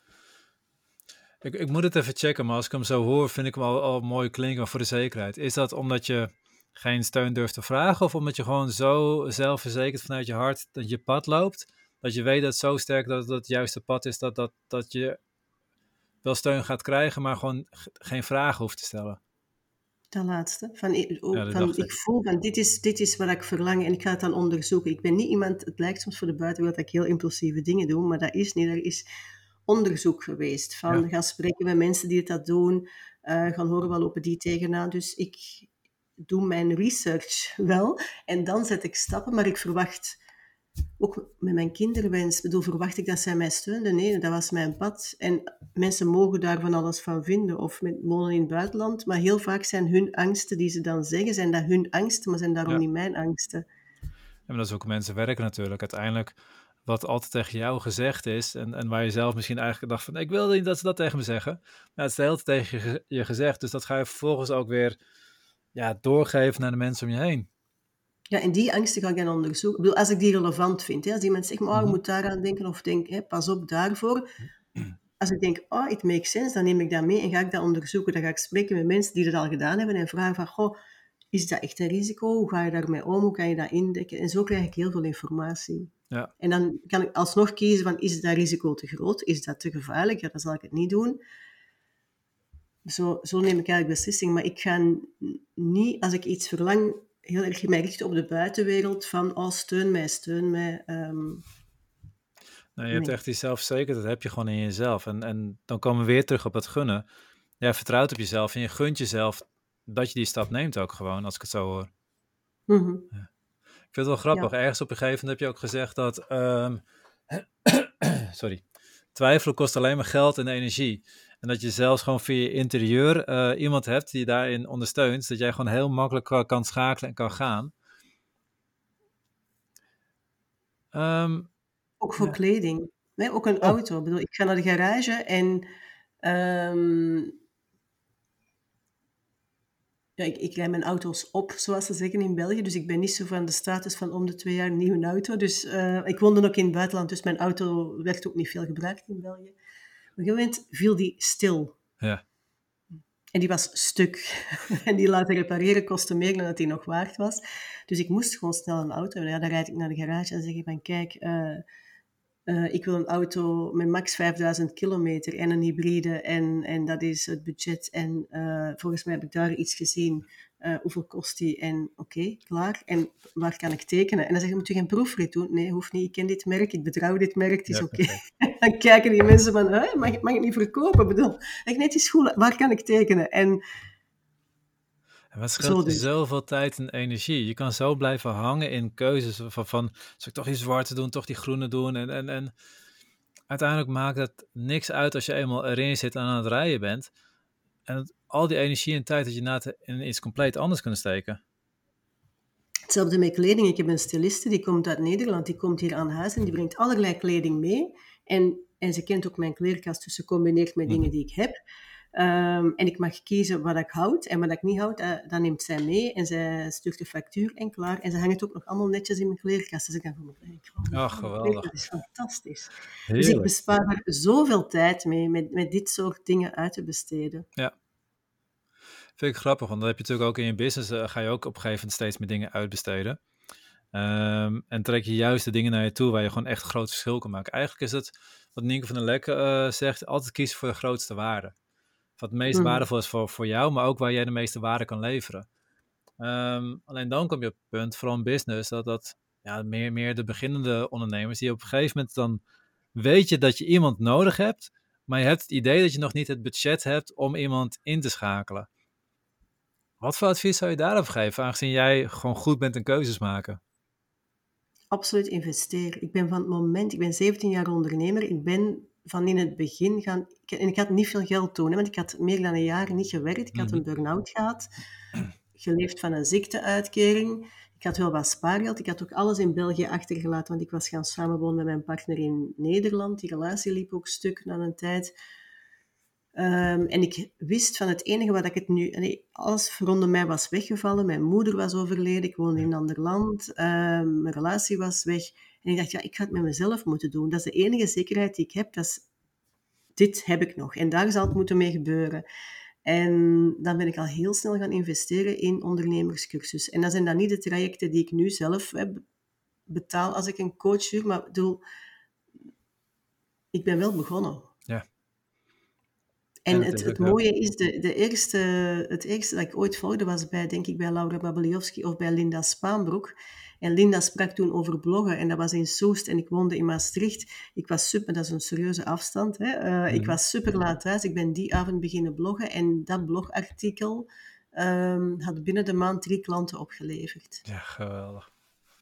Ik, ik moet het even checken, maar als ik hem zo hoor, vind ik hem al, al mooi klinken voor de zekerheid. Is dat omdat je geen steun durft te vragen, of omdat je gewoon zo zelfverzekerd vanuit je hart dat je pad loopt, dat je weet dat zo sterk dat het het juiste pad is, dat, dat, dat je wel steun gaat krijgen, maar gewoon geen vragen hoeft te stellen? Dat laatste. Van, ik, van, ik, voel van dit is, dit is wat ik verlang en ik ga het dan onderzoeken. Ik ben niet iemand, het lijkt soms voor de buitenwereld dat ik heel impulsieve dingen doe, maar dat is niet. Er is onderzoek geweest. Van gaan spreken met mensen die het dat doen, uh, gaan horen wel lopen die tegenaan. Dus ik doe mijn research (laughs) wel en dan zet ik stappen, maar ik verwacht ook met mijn kinderwens, bedoel, verwacht ik dat zij mij steunden? Nee, dat was mijn pad. En mensen mogen daar van alles van vinden, of met wonen in het buitenland, maar heel vaak zijn hun angsten die ze dan zeggen, zijn dat hun angsten, maar zijn daarom niet mijn angsten. Ja, maar dat is ook mensen werken natuurlijk. Uiteindelijk wat altijd tegen jou gezegd is. En, en waar je zelf misschien eigenlijk dacht van, ik wilde niet dat ze dat tegen me zeggen. Maar het is de hele tijd tegen je, je gezegd. Dus dat ga je vervolgens ook weer ja, doorgeven naar de mensen om je heen. Ja, en die angsten ga ik dan onderzoeken. Ik bedoel, als ik die relevant vind. Hè, als iemand zegt, maar oh, je mhm. moet daaraan denken. Of denk, hè, pas op daarvoor. Als ik denk, oh, it makes sense, dan neem ik dat mee en ga ik dat onderzoeken. Dan ga ik spreken met mensen die dat al gedaan hebben en vragen van, goh, is dat echt een risico? Hoe ga je daarmee om? Hoe kan je dat indekken? En zo krijg ik heel veel informatie. Ja. En dan kan ik alsnog kiezen van, is dat risico te groot? Is dat te gevaarlijk? Ja, dan zal ik het niet doen. Zo, zo neem ik eigenlijk beslissing. Maar ik ga niet, als ik iets verlang, heel erg mij richten op de buitenwereld van, oh, steun mij, steun mij. Um, nou, je hebt echt die zelfverzekerd, dat heb je gewoon in jezelf. En, en dan komen we weer terug op het gunnen. Jij vertrouwt op jezelf en je gunt jezelf dat je die stap neemt ook gewoon, als ik het zo hoor. Mm ja. Ik vind het wel grappig. Ergens op een gegeven moment heb je ook gezegd dat. Um, (coughs) sorry. Twijfelen kost alleen maar geld en energie. En dat je zelfs gewoon via je interieur uh, iemand hebt die je daarin ondersteunt. Dat jij gewoon heel makkelijk kan schakelen en kan gaan. Um, ook voor kleding. Nee, ook een oh. auto. Ik, bedoel, ik ga naar de garage en um, ja, ik, ik rijd mijn auto's op, zoals ze zeggen in België. Dus ik ben niet zo van de status van om de twee jaar een nieuwe auto. Dus uh, ik woonde ook in het buitenland, dus mijn auto werd ook niet veel gebruikt in België. Op een gegeven moment viel die stil. Ja. En die was stuk. (laughs) en die laten repareren kostte meer dan dat die nog waard was. Dus ik moest gewoon snel een auto hebben. Ja, dan rijd ik naar de garage en zeg ik van kijk... Uh, uh, ik wil een auto met max 5000 kilometer en een hybride en, en dat is het budget. En uh, volgens mij heb ik daar iets gezien. Uh, hoeveel kost die? En oké, okay, klaar. En waar kan ik tekenen? En dan zeg je, moet je geen proefrit doen? Nee, hoeft niet. Ik ken dit merk, ik betrouw dit merk, het is oké. Okay. (laughs) dan kijken die mensen van, mag, mag ik niet verkopen? Ik bedoel, ik net die schoenen, waar kan ik tekenen? En en wat scheelt dus. zoveel tijd en energie? Je kan zo blijven hangen in keuzes van, van zou ik toch die zwarte doen, toch die groene doen? En, en, en uiteindelijk maakt het niks uit als je eenmaal erin zit en aan het rijden bent. En al die energie en tijd dat je na in iets compleet anders kunnen steken. Hetzelfde met kleding. Ik heb een styliste, die komt uit Nederland, die komt hier aan huis en die brengt allerlei kleding mee. En, en ze kent ook mijn kleerkast, dus ze combineert met dingen die ik heb. Ehm, en ik mag kiezen wat ik houd en wat ik niet houd, uh, dat neemt zij mee en zij stuurt de factuur en klaar. En ze hangt het ook nog allemaal netjes in mijn kleerkast. Dus ik kan van mijn Ach, geweldig. Dat is fantastisch. Dus ik bespaar er zoveel tijd mee met, met dit soort dingen uit te besteden. Ja. Vind ik grappig, want dan heb je natuurlijk ook in je business, uh, ga je ook op een gegeven moment steeds meer dingen uitbesteden. Um, en trek je juist de dingen naar je toe waar je gewoon echt een groot verschil kan maken. Eigenlijk is het, wat Nienke van der Lekke uh, zegt, altijd kiezen voor de grootste waarde wat het meest mm. waardevol is voor, voor jou, maar ook waar jij de meeste waarde kan leveren. Um, alleen dan kom je op het punt, vooral in business, dat, dat ja, meer, meer de beginnende ondernemers, die op een gegeven moment dan weet je dat je iemand nodig hebt, maar je hebt het idee dat je nog niet het budget hebt om iemand in te schakelen. Wat voor advies zou je daarop geven, aangezien jij gewoon goed bent in keuzes maken? Absoluut investeren. Ik ben van het moment, ik ben 17 jaar ondernemer, ik ben van in het begin gaan... En ik had niet veel geld toen, hè, want ik had meer dan een jaar niet gewerkt. Ik had een mhm. burn-out gehad, geleefd van een ziekteuitkering. Ik had wel wat spaargeld. Ik had ook alles in België achtergelaten, want ik was gaan samenwonen met mijn partner in Nederland. Die relatie liep ook stuk na een tijd. Um, en ik wist van het enige wat ik het nu... Nee, alles rondom mij was weggevallen. Mijn moeder was overleden. Ik woonde in een ander land. Um, mijn relatie was weg. En ik dacht, ja, ik ga het met mezelf moeten doen. Dat is de enige zekerheid die ik heb. Dat is, dit heb ik nog. En daar zal het moeten mee gebeuren. En dan ben ik al heel snel gaan investeren in ondernemerscursus. En dat zijn dan niet de trajecten die ik nu zelf heb, betaal als ik een coach huur. Maar bedoel, ik ben wel begonnen. En het, het mooie is, de, de eerste, het eerste dat ik ooit volgde was bij, denk ik, bij Laura Babeliowski of bij Linda Spaanbroek. En Linda sprak toen over bloggen en dat was in Soest en ik woonde in Maastricht. Ik was super, dat is een serieuze afstand. Hè? Uh, Ik mhm. was super laat thuis. Ik ben die avond beginnen bloggen en dat blogartikel um, had binnen de maand drie klanten opgeleverd. Ja, geweldig.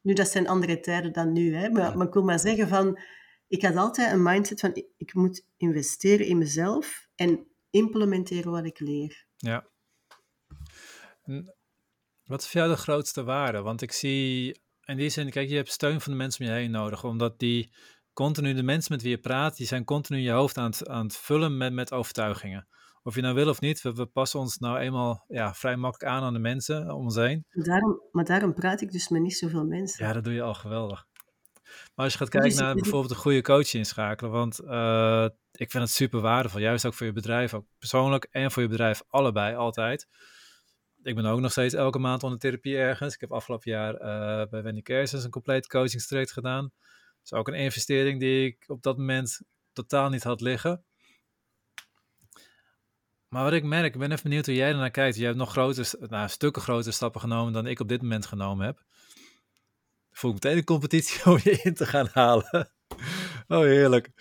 Nu, dat zijn andere tijden dan nu. Hè? Maar, maar ik wil maar zeggen van, ik had altijd een mindset van, ik moet investeren in mezelf en implementeren wat ik leer. Ja. wat is voor jou de grootste waarde? Want ik zie in die zin, kijk, je hebt steun van de mensen om je heen nodig, omdat die continu, de mensen met wie je praat, die zijn continu je hoofd aan het, aan het vullen met, met overtuigingen. Of je nou wil of niet, we, we, passen ons nou eenmaal ja, vrij makkelijk aan aan de mensen om ons heen. Daarom, maar daarom praat ik dus met niet zoveel mensen. Ja, dat doe je al geweldig. Maar als je gaat kijken naar bijvoorbeeld een goede coach inschakelen, want uh, ik vind het super waardevol, juist ook voor je bedrijf, ook persoonlijk en voor je bedrijf allebei altijd ik ben ook nog steeds elke maand onder therapie ergens. Ik heb afgelopen jaar uh, bij Wendy Kersens een compleet coachingstraject gedaan. Dat is ook een investering die ik op dat moment totaal niet had liggen. Maar wat ik merk, ik ben even benieuwd hoe jij ernaar kijkt. Je hebt nog grotere, nou, stukken grotere stappen genomen dan ik op dit moment genomen heb. Voel ik meteen een competitie (laughs) om je in te gaan halen. oh, heerlijk.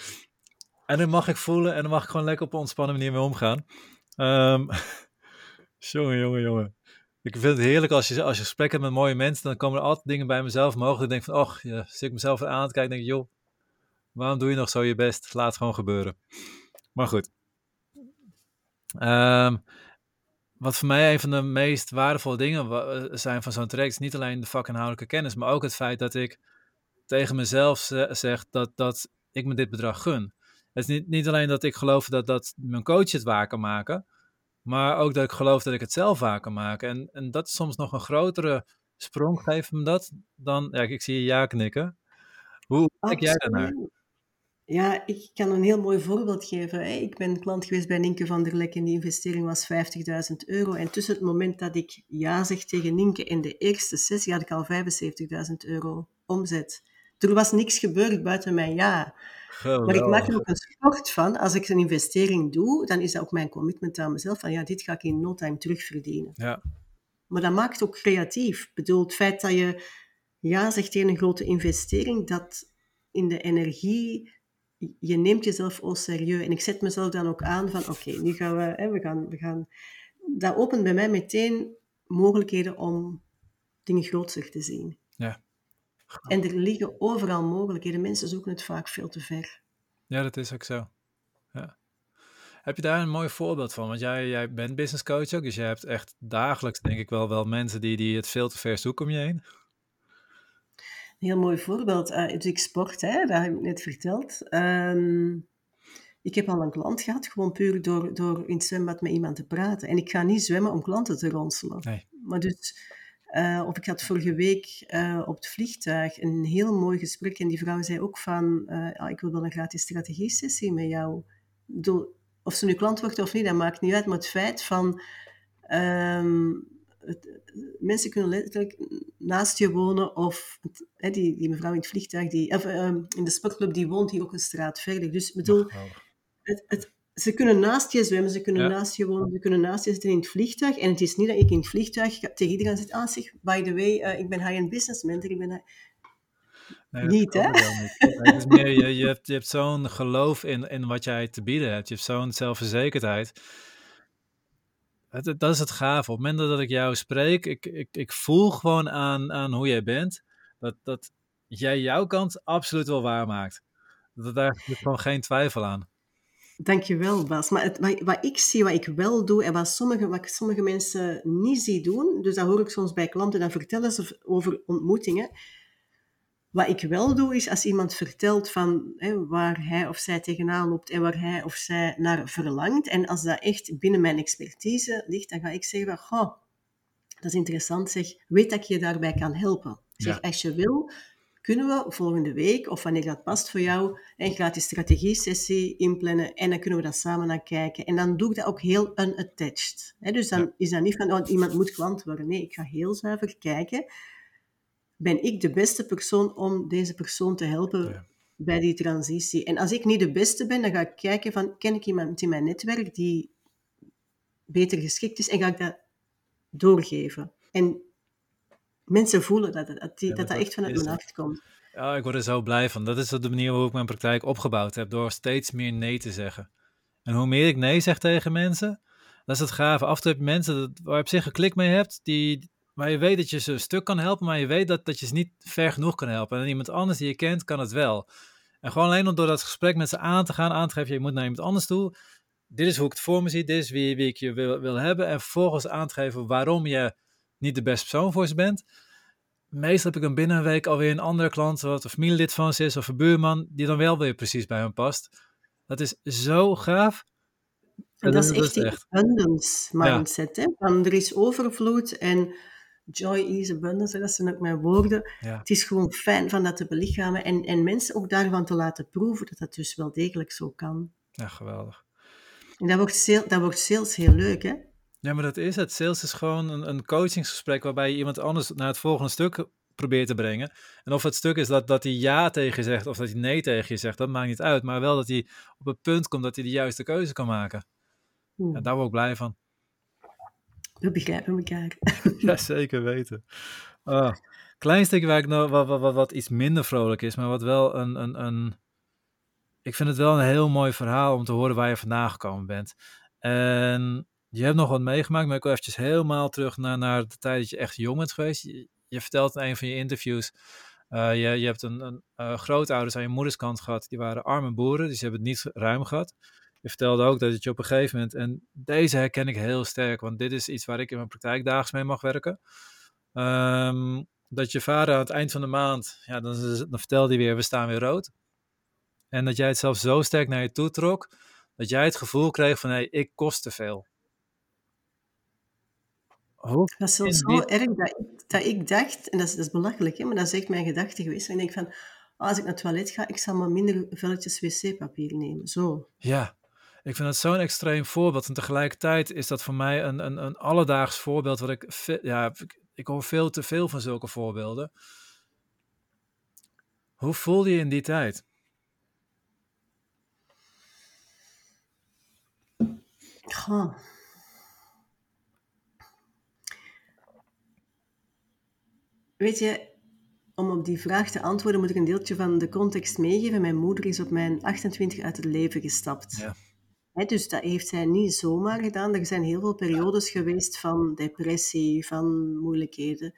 En dan mag ik voelen en dan mag ik gewoon lekker op een ontspannen manier mee omgaan. Um, (laughs) Jongen, jongen, jongen. Ik vind het heerlijk als je, als je gesprek hebt met mooie mensen, dan komen er altijd dingen bij mezelf omhoog. Ik denk van, och, ja, zit ik mezelf aan te kijken denk ik, joh, waarom doe je nog zo je best? Laat het gewoon gebeuren. Maar goed. Ehm, wat voor mij een van de meest waardevolle dingen eh, zijn van zo'n traject, is niet alleen de vakinhoudelijke kennis, maar ook het feit dat ik tegen mezelf zeg dat, dat ik me dit bedrag gun. Het is niet, niet alleen dat ik geloof dat, dat mijn coach het waar kan maken, maar ook dat ik geloof dat ik het zelf waar kan maken. En, en dat is soms nog een grotere sprong, geef me dat, dan... Ja, ik zie je ja knikken. Hoe kijk jij daarnaar? Ja, ik kan een heel mooi voorbeeld geven. Ik ben klant geweest bij Ninke van der Lek en die investering was 50.000 euro. En tussen het moment dat ik ja zeg tegen Ninke in de eerste sessie had ik al 75.000 euro omzet. Er was niks gebeurd buiten mijn ja. Maar ik maak er ook een sport van. Als ik een investering doe, dan is dat ook mijn commitment aan mezelf. Van ja, dit ga ik in no time terugverdienen. Ja. Maar dat maakt ook creatief. Ik bedoel, het feit dat je ja zegt tegen een grote investering, dat in de energie, je neemt jezelf al serieus. En ik zet mezelf dan ook aan van, oké, nu gaan we, hè, we, gaan, we gaan... Dat opent bij mij meteen mogelijkheden om dingen groter te zien. Ja. En er liggen overal mogelijkheden. Mensen zoeken het vaak veel te ver. Ja, dat is ook zo. Ja. Heb je daar een mooi voorbeeld van? Want jij, jij bent business coach ook, dus je hebt echt dagelijks, denk ik wel, wel mensen die, die het veel te ver zoeken om je heen. Een heel mooi voorbeeld. Uh, dus ik sport, hè, dat heb ik net verteld. Ehm, ik heb al een klant gehad, gewoon puur door, door in het zwembad met iemand te praten. En ik ga niet zwemmen om klanten te ronselen. Nee. Maar dus, uh, of ik had vorige week uh, op het vliegtuig een heel mooi gesprek. En die vrouw zei ook van, uh, ik wil wel een gratis strategie-sessie met jou. Of ze nu klant wordt of niet, dat maakt niet uit. Maar het feit van... Um, het, mensen kunnen letterlijk naast je wonen. Of het, die, die mevrouw in het vliegtuig, die, of, um, in de sportclub, die woont hier ook een straat verder. Dus bedoel, het, het, ze kunnen naast je zwemmen, ze kunnen ja. naast je wonen, ze kunnen naast je zitten in het vliegtuig. En het is niet dat ik in het vliegtuig tegen iedereen zeg, ah zeg, by the way, uh, ik ben high-end business mentor, ik ben... Nee, niet, hè? Niet. Het is meer, je, je hebt, je hebt zo'n geloof in, in wat jij te bieden hebt. Je hebt zo'n zelfverzekerdheid. Dat is het gaaf. Op het moment dat ik jou spreek, ik, ik, ik voel gewoon aan, aan hoe jij bent, dat, dat jij jouw kant absoluut wel waarmaakt. Dat, daar is gewoon geen twijfel aan. Dankjewel, Bas. Maar het, wat, ik zie, wat ik wel doe en wat sommige, wat sommige mensen niet zien doen, dus dat hoor ik soms bij klanten, dan vertellen ze over ontmoetingen. Wat ik wel doe, is als iemand vertelt van hè, waar hij of zij tegenaan loopt en waar hij of zij naar verlangt, en als dat echt binnen mijn expertise ligt, dan ga ik zeggen van, goh, dat is interessant, zeg, weet dat ik je daarbij kan helpen. Zeg, ja. als je wil, kunnen we volgende week, of wanneer dat past voor jou, een gratis strategie-sessie inplannen en dan kunnen we dat samen naar kijken. En dan doe ik dat ook heel unattached. Hè? Dus dan ja. is dat niet van, oh, iemand moet klant worden. Nee, ik ga heel zuiver kijken. Ben ik de beste persoon om deze persoon te helpen ja. bij die transitie? En als ik niet de beste ben, dan ga ik kijken van, ken ik iemand in mijn netwerk die beter geschikt is en ga ik dat doorgeven. En mensen voelen dat dat, die, ja, dat, dat, echt vanuit mijn hart komt. Ja, ik word er zo blij van. Dat is de manier waarop ik mijn praktijk opgebouwd heb, door steeds meer nee te zeggen. En hoe meer ik nee zeg tegen mensen, dat is het gave. Af en toe heb je mensen waar je op zich een klik mee hebt, die, waar je weet dat je ze een stuk kan helpen, maar je weet dat, dat je ze niet ver genoeg kan helpen. En iemand anders die je kent, kan het wel. En gewoon alleen door dat gesprek met ze aan te gaan, aan te geven, je moet naar iemand anders toe. Dit is hoe ik het voor me zie, dit is wie, wie ik je wil, wil hebben. En vervolgens aan te geven waarom je niet de beste persoon voor ze bent. Meestal heb ik dan binnen een week alweer een andere klant, wat een familielid van ze is of een buurman, die dan wel weer precies bij hem past. Dat is zo gaaf. En dat, dat, is echt die abundance mindset. Ja. Hè? Van er is overvloed en joy is abundance, dat zijn ook mijn woorden. Ja. Het is gewoon fijn van dat te belichamen en, en mensen ook daarvan te laten proeven dat dat dus wel degelijk zo kan. Ja, geweldig. En dat wordt, sales, dat wordt sales heel leuk, hè? Ja, maar dat is het. Sales is gewoon een, een coachingsgesprek waarbij je iemand anders naar het volgende stuk probeert te brengen. En of het stuk is dat, dat hij ja tegen je zegt of dat hij nee tegen je zegt, dat maakt niet uit. Maar wel dat hij op het punt komt dat hij de juiste keuze kan maken. En daar word ik blij van. We begrijpen elkaar. (laughs) ja, zeker weten. Oh, klein stukje waar ik nog wat, wat, wat, wat, iets minder vrolijk is, maar wat wel een, een, een... Ik vind het wel een heel mooi verhaal om te horen waar je vandaan gekomen bent. En je hebt nog wat meegemaakt, maar ik wil eventjes helemaal terug naar, naar de tijd dat je echt jong bent geweest. Je, vertelt in een van je interviews, uh, je, je hebt een, een uh, grootouders aan je moeders kant gehad, die waren arme boeren, dus ze hebben het niet ruim gehad. Je vertelde ook dat je op een gegeven moment, en deze herken ik heel sterk, want dit is iets waar ik in mijn praktijk dagelijks mee mag werken. Um, dat je vader aan het eind van de maand, ja, dan, dan vertelde hij weer, we staan weer rood. En dat jij het zelfs zo sterk naar je toe trok, dat jij het gevoel kreeg van, hé, hey, ik kost te veel. Oh, dat is zo, erg dat ik, dat ik dacht, en dat is, dat is belachelijk, hè, maar dat is echt mijn gedachte geweest. En ik denk van, oh, als ik naar het toilet ga, ik zal maar minder velletjes wc-papier nemen. Zo. Ja, ik vind dat zo'n extreem voorbeeld. En tegelijkertijd is dat voor mij een, een, een alledaags voorbeeld. Wat ik, ja, ik, ik hoor veel te veel van zulke voorbeelden. Hoe voelde je in die tijd? Goh. Weet je, om op die vraag te antwoorden moet ik een deeltje van de context meegeven. Mijn moeder is op mijn 28 uit het leven gestapt. Ja. He, dus dat heeft zij niet zomaar gedaan. Er zijn heel veel periodes geweest van depressie, van moeilijkheden.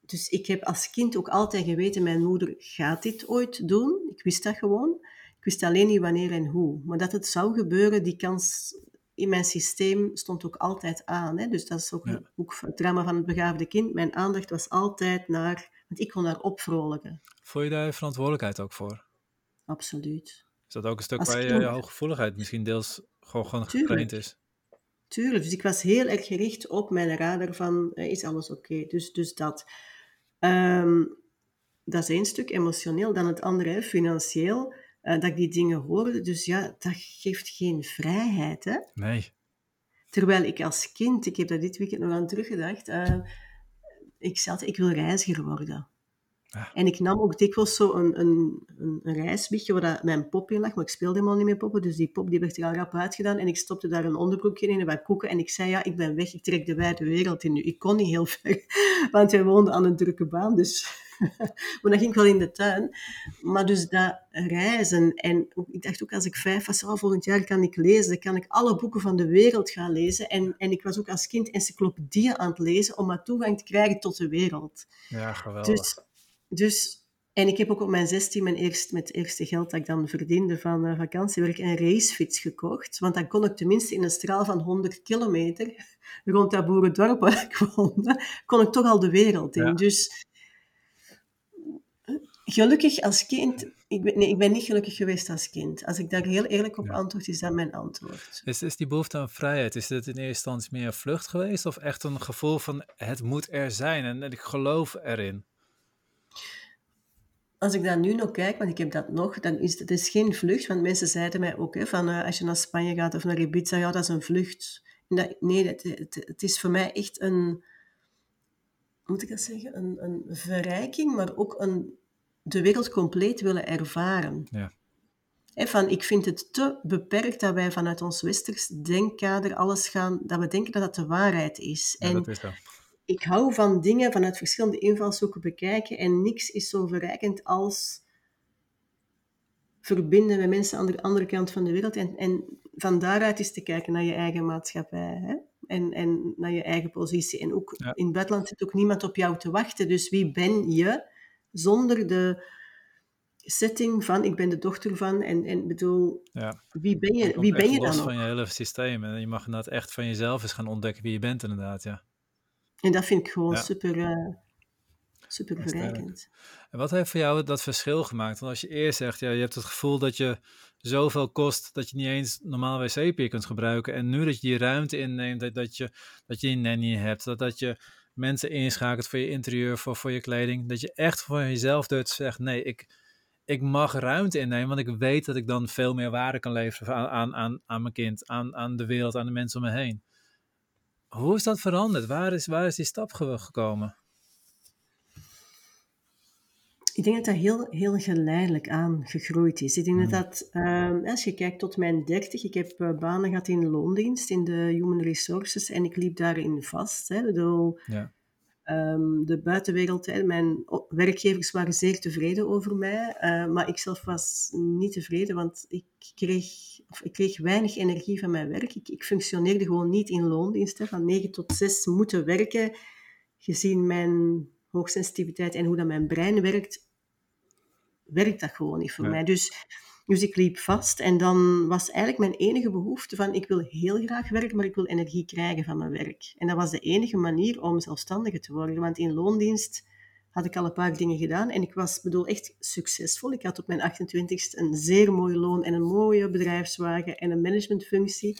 Dus ik heb als kind ook altijd geweten, mijn moeder gaat dit ooit doen. Ik wist dat gewoon. Ik wist alleen niet wanneer en hoe. Maar dat het zou gebeuren, die kans in mijn systeem stond ook altijd aan. Hè? Dus dat is ook, Ja. ook het drama van het begaafde kind. Mijn aandacht was altijd naar... Want ik kon daar opvrolijken. Voel je daar verantwoordelijkheid ook voor? Absoluut. Is dat ook een stuk Als waar je, je hooggevoeligheid misschien deels gewoon, gewoon Tuurlijk. getraind is? Tuurlijk. Dus ik was heel erg gericht op mijn radar van... eh, is alles oké? Dus, dus dat... Ehm, dat is één stuk emotioneel. Dan het andere, financieel. eh, dat ik die dingen hoorde. Dus ja, dat geeft geen vrijheid, hè? Nee. Terwijl ik als kind, ik heb daar dit weekend nog aan teruggedacht, eh, ik altijd, ik wil reiziger worden. Ja. En ik nam ook dikwijls zo een, een, een, waar dat mijn pop in lag, maar ik speelde helemaal niet met poppen, dus die pop die werd er al rap uitgedaan en ik stopte daar een onderbroekje in en wat koeken en ik zei, ja, ik ben weg, ik trek de wijde wereld in nu. Ik kon niet heel ver, (laughs) want wij woonden aan een drukke baan, dus... (laughs) maar dan ging ik wel in de tuin. Maar dus dat reizen, en ik dacht ook als ik vijf was, oh, volgend jaar kan ik lezen, dan kan ik alle boeken van de wereld gaan lezen. En, en ik was ook als kind encyclopedieën aan het lezen om maar toegang te krijgen tot de wereld. Ja, geweldig. Dus, dus, en ik heb ook op mijn 16 mijn eerst, met het eerste geld dat ik dan verdiende van eh, vakantiewerk een racefiets gekocht. Want dan kon ik tenminste in een straal van 100 kilometer (laughs) rond dat boerendorp waar ik woonde, kon ik toch al de wereld in. Ja. Dus gelukkig als kind, ik ben, nee, ik ben niet gelukkig geweest als kind. Als ik daar heel eerlijk op Ja. antwoord, is dat mijn antwoord. Is, is die behoefte aan vrijheid, is dit in eerste instantie meer een vlucht geweest? Of echt een gevoel van het moet er zijn en ik geloof erin? Als ik daar nu nog kijk, want ik heb dat nog, dan is het is geen vlucht. Want mensen zeiden mij ook, hè, van eh, als je naar Spanje gaat of naar Ibiza, ja, dat is een vlucht. Dat, nee, het, het, het is voor mij echt een, hoe moet ik dat zeggen, een, een verrijking, maar ook een, de wereld compleet willen ervaren. Ja. Van, ik vind het te beperkt dat wij vanuit ons westers denkkader alles gaan, dat we denken dat dat de waarheid is. Ja, en dat is zo. Ik hou van dingen vanuit verschillende invalshoeken bekijken en niks is zo verrijkend als verbinden met mensen aan de andere kant van de wereld en, en van daaruit is te kijken naar je eigen maatschappij hè? En, en naar je eigen positie. En ook Ja. in het buitenland zit ook niemand op jou te wachten. Dus wie ben je zonder de setting van ik ben de dochter van en, en bedoel, Ja. wie ben Je wie ben je los dan van nog? je hele systeem. En je mag inderdaad echt van jezelf eens gaan ontdekken wie je bent inderdaad, ja. En dat vind ik gewoon Ja. super, eh, super verrijkend. En wat heeft voor jou dat verschil gemaakt? Want als je eerst zegt, ja, je hebt het gevoel dat je zoveel kost dat je niet eens normaal wc-papier kunt gebruiken. En nu dat je die ruimte inneemt, dat, dat, je, dat je een nanny hebt, dat, dat je mensen inschakelt voor je interieur, voor, voor je kleding. Dat je echt voor jezelf durft te zeggen, nee, ik, ik mag ruimte innemen, want ik weet dat ik dan veel meer waarde kan leveren aan, aan, aan, aan mijn kind, aan, aan de wereld, aan de mensen om me heen. Hoe is dat veranderd? Waar is, waar is die stap ge- gekomen? Ik denk dat dat heel, heel geleidelijk aan gegroeid is. Ik denk Hmm. dat dat, ehm, als je kijkt tot mijn dertig, ik heb eh, banen gehad in loondienst, in de human resources, en ik liep daarin vast. Hè. Ik bedoel, Ja. Ehm, de buitenwereld, hè, mijn werkgevers waren zeer tevreden over mij, eh, maar ik zelf was niet tevreden, want ik kreeg, of ik kreeg weinig energie van mijn werk. Ik, ik functioneerde gewoon niet in loondienst, hè, van 9 tot 6 moeten werken, gezien mijn hoogsensitiviteit en hoe dat mijn brein werkt, werkt dat gewoon niet voor mij. Dus, dus ik liep vast en dan was eigenlijk mijn enige behoefte van ik wil heel graag werken, maar ik wil energie krijgen van mijn werk. En dat was de enige manier om zelfstandige te worden, want in loondienst had ik al een paar dingen gedaan en ik was bedoel echt succesvol. Ik had op mijn 28ste een zeer mooi loon en een mooie bedrijfswagen en een managementfunctie.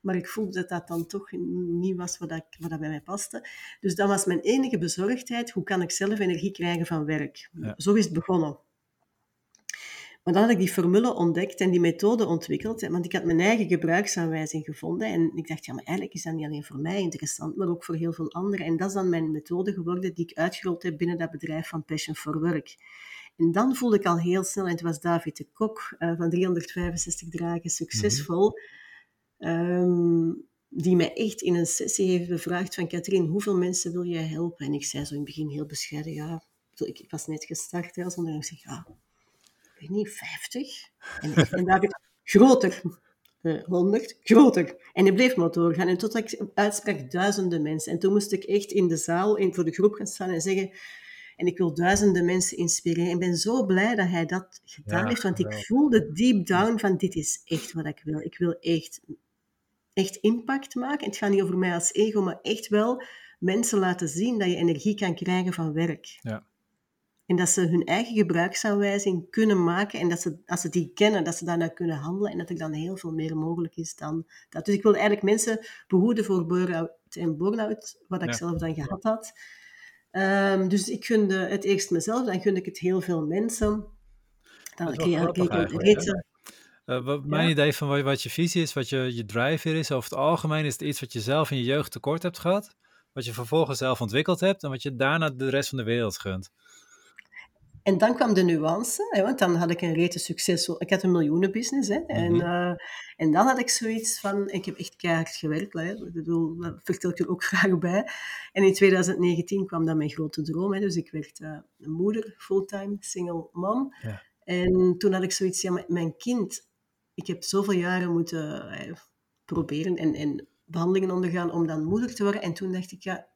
Maar ik voelde dat dat dan toch niet was wat, ik, wat dat bij mij paste. Dus dat was mijn enige bezorgdheid. Hoe kan ik zelf energie krijgen van werk? Ja. Zo is het begonnen. Maar dan had ik die formule ontdekt en die methode ontwikkeld. Want ik had mijn eigen gebruiksaanwijzing gevonden. En ik dacht, ja, maar eigenlijk is dat niet alleen voor mij interessant, maar ook voor heel veel anderen. En dat is dan mijn methode geworden die ik uitgerold heb binnen dat bedrijf van Passion for Work. En dan voelde ik al heel snel, en het was David de Kok eh, van 365 dagen succesvol, ehm, die mij echt in een sessie heeft bevraagd van Katrien, hoeveel mensen wil jij helpen? En ik zei zo in het begin heel bescheiden, ja, ik, was net gestart hè, als. Ik zeg, ja, ik weet niet, 50? En, en David, groter. Eh, 100, groter. En hij bleef maar doorgaan. En totdat ik uitsprak duizenden mensen. En toen moest ik echt in de zaal in, voor de groep gaan staan en zeggen... En ik wil duizenden mensen inspireren. Ik ben zo blij dat hij dat gedaan Ja, heeft, want ik voelde deep down van dit is echt wat ik wil. Ik wil echt, echt impact maken. Het gaat niet over mij als ego, maar echt wel mensen laten zien dat je energie kan krijgen van werk. Ja. En dat ze hun eigen gebruiksaanwijzing kunnen maken en dat ze, als ze die kennen, dat ze daarna kunnen handelen en dat er dan heel veel meer mogelijk is dan dat. Dus ik wil eigenlijk mensen behoeden voor burn-out en burn-out, wat ik Ja. zelf dan gehad had. Ehm, dus ik gunde het eerst mezelf, dan gunde ik het heel veel mensen. Dan Dat is wel. Eh, wat mijn Ja. idee van wat, wat je visie is, wat je, je drijfveer is, over het algemeen is het iets wat je zelf in je jeugd tekort hebt gehad, wat je vervolgens zelf ontwikkeld hebt en wat je daarna de rest van de wereld gunt. En dan kwam de nuance, hè, want dan had ik een rete succesvol... Ik had een miljoenenbusiness, hè, en, Mhm. eh, en dan had ik zoiets van... Ik heb echt keihard gewerkt, hè, ik bedoel, dat vertel ik er ook (laughs) graag bij. En in 2019 kwam dan mijn grote droom, hè, dus ik werd eh, moeder, fulltime, single mom. Ja. En toen had ik zoiets, ja, mijn kind... Ik heb zoveel jaren moeten eh, proberen en, en behandelingen ondergaan om dan moeder te worden. En toen dacht ik, ja,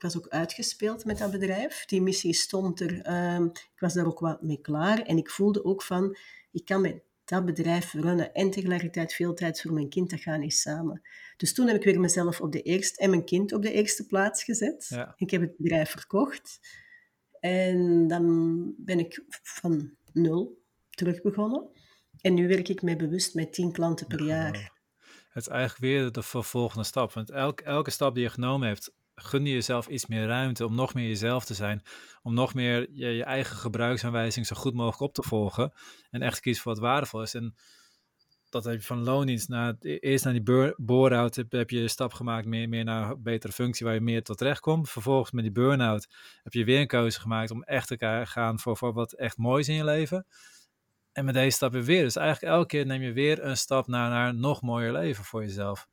ik was ook uitgespeeld met dat bedrijf. Die missie stond er. ehm, ik was daar ook wat mee klaar. En ik voelde ook van, ik kan met dat bedrijf runnen en tegelijkertijd veel tijd voor mijn kind, dat gaat niet samen. Dus toen heb ik weer mezelf op de eerste, en mijn kind op de eerste plaats gezet. Ja. Ik heb het bedrijf verkocht. En dan ben ik van nul terug begonnen. En nu werk ik met bewust met tien klanten per jaar. Het is eigenlijk weer de vervolgende stap. Want elk, elke stap die je genomen hebt, gun je jezelf iets meer ruimte om nog meer jezelf te zijn. Om nog meer je, eigen gebruiksaanwijzing zo goed mogelijk op te volgen. En echt kiezen voor wat waardevol is. En dat heb je van loondienst naar, eerst naar die bur- bore-out heb, je een stap gemaakt meer, meer naar een betere functie waar je meer tot terecht komt. Vervolgens met die burn-out heb je weer een keuze gemaakt om echt te gaan voor, voor wat echt moois in je leven. En met deze stap weer. Dus eigenlijk elke keer neem je weer een stap naar, naar een nog mooier leven voor jezelf.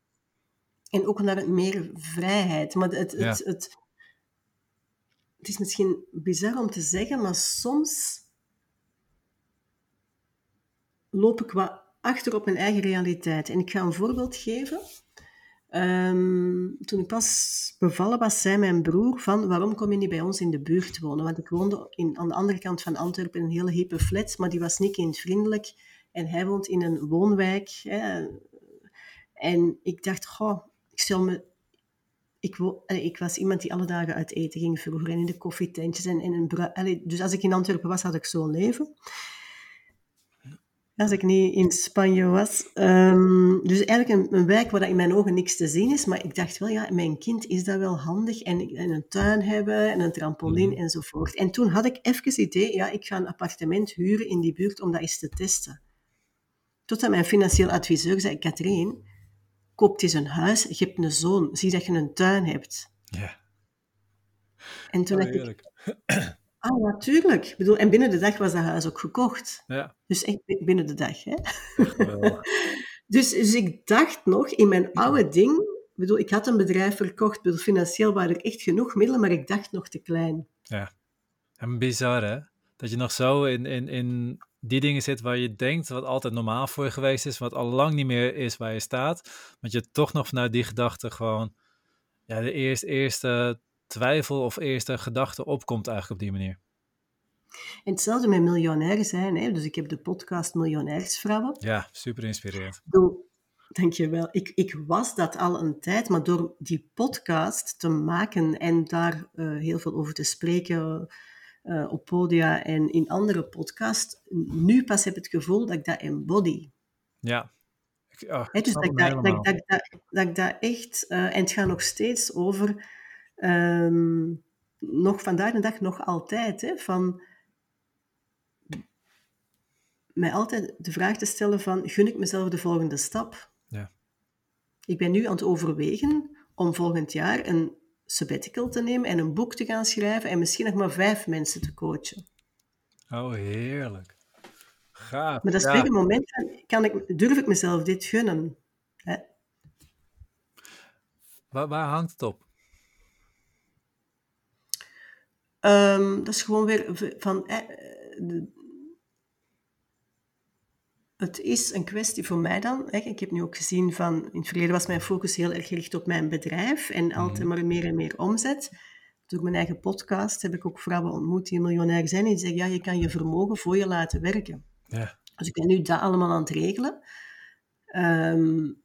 En ook naar meer vrijheid. Maar het, het, Ja. het, het is misschien bizar om te zeggen, maar soms loop ik wat achter op mijn eigen realiteit. En ik ga een voorbeeld geven. Ehm, toen ik pas bevallen was, zei mijn broer van waarom kom je niet bij ons in de buurt wonen? Want ik woonde in, aan de andere kant van Antwerpen in een hele hippe flat, maar die was niet kindvriendelijk. En hij woont in een woonwijk. Hè. En ik dacht, goh, ik stel me... Ik, ik was iemand die alle dagen uit eten ging vroeger en in de koffietentjes. En, en een allee, dus als ik in Antwerpen was, had ik zo'n leven. Als ik niet in Spanje was. Ehm, dus eigenlijk een, een wijk waar dat in mijn ogen niks te zien is. Maar ik dacht wel, ja, mijn kind is dat wel handig. En, en een tuin hebben en een trampoline Mhm. enzovoort. En toen had ik even het idee, ja, ik ga een appartement huren in die buurt om dat eens te testen. Totdat mijn financieel adviseur zei, Katrien, koop eens een huis, je hebt een zoon, zie dat je een tuin hebt. Ja, En toen oh, dacht ik, (clears throat) ah, natuurlijk. Ik bedoel, en binnen de dag was dat huis ook gekocht. Ja, Dus echt binnen de dag, hè. geweldig. (laughs) Dus, dus ik dacht nog, in mijn oude ding, ik bedoel, ik had een bedrijf verkocht, bedoel, financieel waren er echt genoeg middelen, maar ik dacht nog te klein. En bizar hè? Dat je nog zo in, in, in die dingen zit waar je denkt wat altijd normaal voor je geweest is, wat al lang niet meer is waar je staat. Want je toch nog vanuit die gedachte gewoon, ja, de eerste, eerste twijfel of eerste gedachte opkomt eigenlijk op die manier. En hetzelfde met miljonair zijn, hè. Dus ik heb de podcast Miljonairsvrouwen. Ja, super inspirerend. Dankjewel. Ik, ik was dat al een tijd, maar door die podcast te maken en daar eh, heel veel over te spreken eh, op podia en in andere podcasts, nu pas heb ik het gevoel dat ik dat embody. Ja. Ik, oh, dus dat ik dat, dat, dat, dat ik dat echt... eh, en het gaat nog steeds over... ehm, nog vandaag de dag, nog altijd, hè, van mij altijd de vraag te stellen van, gun ik mezelf de volgende stap? Ja. Ik ben nu aan het overwegen om volgend jaar een sabbatical te nemen en een boek te gaan schrijven en misschien nog maar vijf mensen te coachen. Oh, heerlijk. Gaaf. Maar dat is ja. een moment van, kan ik, durf ik mezelf dit gunnen? Hè? Waar, waar hangt het op? Ehm, dat is gewoon weer van. eh, de- het is een kwestie voor mij dan. Hè, ik heb nu ook gezien van. In het verleden was mijn focus heel erg gericht op mijn bedrijf en altijd maar meer en meer omzet. door mijn eigen podcast heb ik ook vrouwen ontmoet die miljonair zijn. En die zeggen, ja, je kan je vermogen voor je laten werken. Ja. Dus ik ben nu dat allemaal aan het regelen. Um,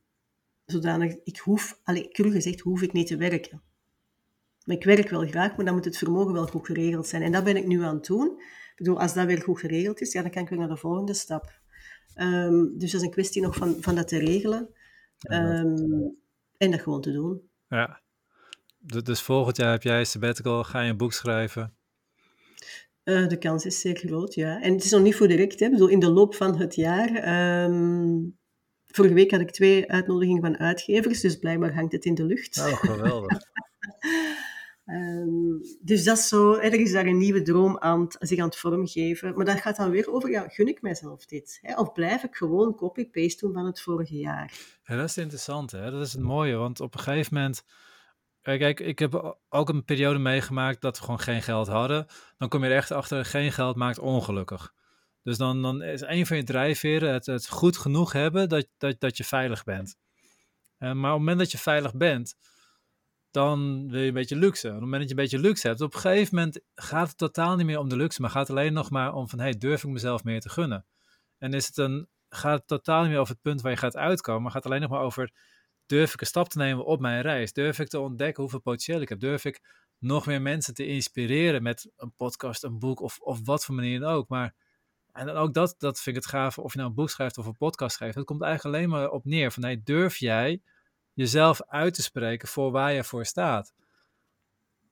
zodanig, ik hoef, allee, cru gezegd, hoef ik niet te werken. Maar ik werk wel graag, maar dan moet het vermogen wel goed geregeld zijn. En dat ben ik nu aan het doen. Ik bedoel, als dat weer goed geregeld is, ja, dan kan ik weer naar de volgende stap. Um, dus dat is een kwestie nog van, van dat te regelen. Um, en dat gewoon te doen. Ja. Dus volgend jaar heb jij sabbatical, ga je een boek schrijven? Uh, de kans is zeer groot, ja. En het is nog niet voor direct, hè. Bedoel, in de loop van het jaar... Um, vorige week had ik twee uitnodigingen van uitgevers, dus blijkbaar hangt het in de lucht. Oh, geweldig. (laughs) Um, dus dat is zo, er is daar een nieuwe droom aan zich aan het vormgeven. Maar dat gaat dan weer over, ja, gun ik mezelf dit? Hè? Of blijf ik gewoon copy-paste doen van het vorige jaar? Ja, dat is interessant, hè? dat is het mooie. Want op een gegeven moment, eh, kijk, ik heb ook een periode meegemaakt dat we gewoon geen geld hadden. Dan kom je er echt achter, geen geld maakt ongelukkig. Dus dan, dan is een van je drijfveren het, het goed genoeg hebben dat, dat, dat je veilig bent. Uh, maar op het moment dat je veilig bent, dan wil je een beetje luxe. Op het moment dat je een beetje luxe hebt, op een gegeven moment gaat het totaal niet meer om de luxe, maar gaat het alleen nog maar om van, hey, durf ik mezelf meer te gunnen? En is het een, gaat het totaal niet meer over het punt waar je gaat uitkomen, maar gaat het alleen nog maar over, durf ik een stap te nemen op mijn reis? Durf ik te ontdekken hoeveel potentieel ik heb? Durf ik nog meer mensen te inspireren met een podcast, een boek of, of wat voor manier dan ook? Maar, en ook dat, dat vind ik het gaaf, of je nou een boek schrijft of een podcast schrijft, dat komt eigenlijk alleen maar op neer van, hey, durf jij jezelf uit te spreken voor waar je voor staat.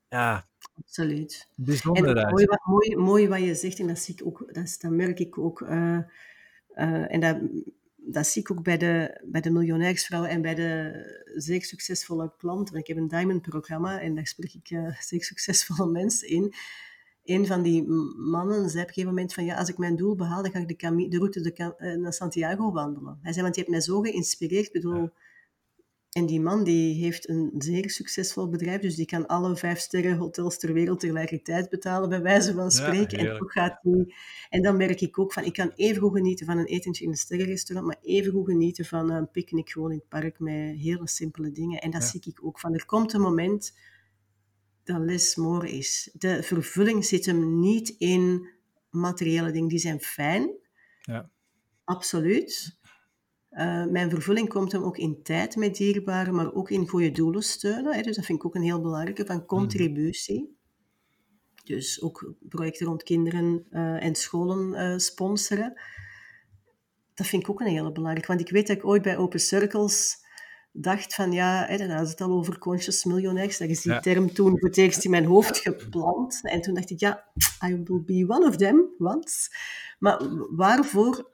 Ja, absoluut. Bijzonder. En mooi, mooi, mooi wat je zegt, en dat, zie ik ook, dat, dat merk ik ook. Uh, uh, en dat, dat zie ik ook bij de, bij de miljonairsvrouwen en bij de zeer succesvolle klanten. Ik heb een Diamond-programma en daar spreek ik uh, (laughs) zeer succesvolle mensen in. Een van die mannen zei op een gegeven moment van ja, als ik mijn doel behaal, dan ga ik de, de route de, naar Santiago wandelen. Hij zei, want je hebt mij zo geïnspireerd. Ik bedoel, ja en die man die heeft een zeer succesvol bedrijf, dus die kan alle vijf sterren hotels ter wereld tegelijkertijd betalen, bij wijze van spreken. en, toch gaat die... en dan merk ik ook van, ik kan even goed genieten van een etentje in een sterrenrestaurant, maar even goed genieten van een picknick gewoon in het park met hele simpele dingen. En dat zie ik ook van, er komt een moment dat less more is. De vervulling zit hem niet in materiële dingen, die zijn fijn. Ja. Absoluut. Uh, mijn vervulling komt hem ook in tijd met dierbaren, maar ook in goede doelen steunen. Hè. Dus dat vind ik ook een heel belangrijke van contributie. Mm. Dus ook projecten rond kinderen uh, en scholen uh, sponsoren. Dat vind ik ook een hele belangrijke. Want ik weet dat ik ooit bij Open Circles dacht van ja, hè, dan ze het al over conscious millionaires. Dat is die ja. term toen voor het eerst in mijn hoofd geplant. En toen dacht ik ja, I will be one of them once. Maar waarvoor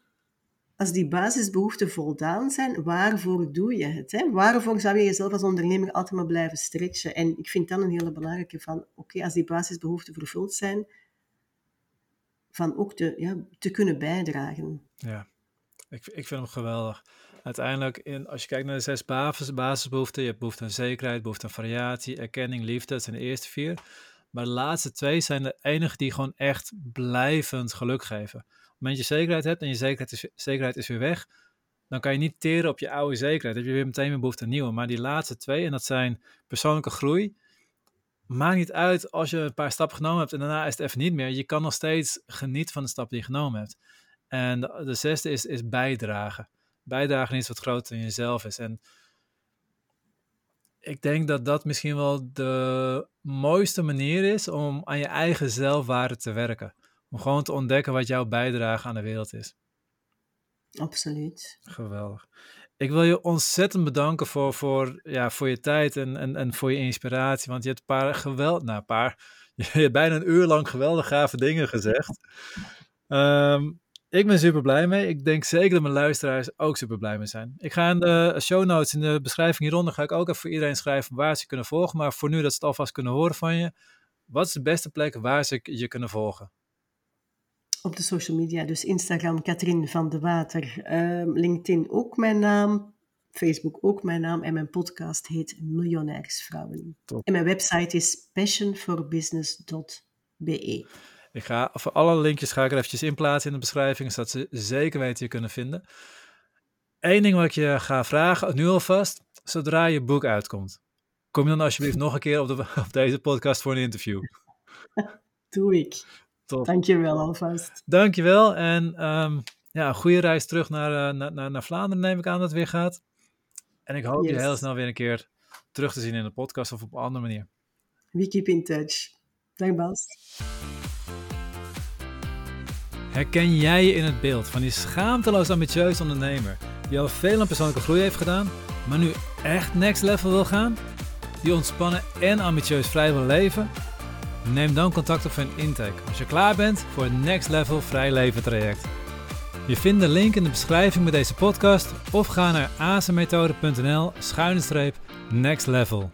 als die basisbehoeften voldaan zijn, waarvoor doe je het? Hè? Waarvoor zou je jezelf als ondernemer altijd maar blijven stretchen? En ik vind dan een hele belangrijke van, oké, als die basisbehoeften vervuld zijn, van ook te, ja, te kunnen bijdragen. Ja, ik, ik vind hem geweldig. Uiteindelijk, in, als je kijkt naar de zes basis, basisbehoeften, je hebt behoefte aan zekerheid, behoefte aan variatie, erkenning, liefde, dat zijn de eerste vier. Maar de laatste twee zijn de enige die gewoon echt blijvend geluk geven moment je zekerheid hebt en je zekerheid is, zekerheid is weer weg, dan kan je niet teren op je oude zekerheid. Dan heb je weer meteen een behoefte aan nieuwe. Maar die laatste twee, en dat zijn persoonlijke groei, maakt niet uit als je een paar stappen genomen hebt en daarna is het even niet meer. Je kan nog steeds genieten van de stap die je genomen hebt. En de, de zesde is, is bijdragen. Bijdragen is iets wat groter dan jezelf is. En ik denk dat dat misschien wel de mooiste manier is om aan je eigen zelfwaarde te werken. Om gewoon te ontdekken wat jouw bijdrage aan de wereld is. Absoluut. Geweldig. Ik wil je ontzettend bedanken voor, voor, ja, voor je tijd en, en, en voor je inspiratie. Want je hebt een paar geweld, nou, een paar, (laughs) je hebt bijna een uur lang geweldig gave dingen gezegd. Ehm, ik ben super blij mee. Ik denk zeker dat mijn luisteraars ook super blij mee zijn. Ik ga in de show notes, in de beschrijving hieronder, ga ik ook even voor iedereen schrijven waar ze kunnen volgen. Maar voor nu dat ze het alvast kunnen horen van je. Wat is de beste plek waar ze je kunnen volgen? Op de social media. Dus Instagram Katrien van de Water, uh, LinkedIn ook mijn naam, Facebook ook mijn naam en mijn podcast heet Miljonairsvrouwen. En mijn website is passionforbusiness.be. Ik ga, voor alle linkjes ga ik er eventjes in plaatsen in de beschrijving, zodat ze zeker weten je kunnen vinden. Eén ding wat ik je ga vragen, nu alvast, zodra je boek uitkomt, Kom je dan alsjeblieft nog een keer op, de, (laughs) op deze podcast voor een interview? (laughs) Doe ik. Dankjewel alvast. Dankjewel. En um, ja, een goede reis terug naar, uh, naar, naar Vlaanderen neem ik aan dat het weer gaat. En ik hoop yes. je heel snel weer een keer terug te zien in de podcast of op een andere manier. We keep in touch. Dank Bas. Herken jij je in het beeld van die schaamteloos ambitieuze ondernemer die al veel aan persoonlijke groei heeft gedaan, maar nu echt next level wil gaan? Die ontspannen en ambitieus vrij wil leven? Neem dan contact op een intake als je klaar bent voor het Next Level Vrij Leven traject. Je vindt de link in de beschrijving met deze podcast of ga naar azenmethode.nl schuine streep next level.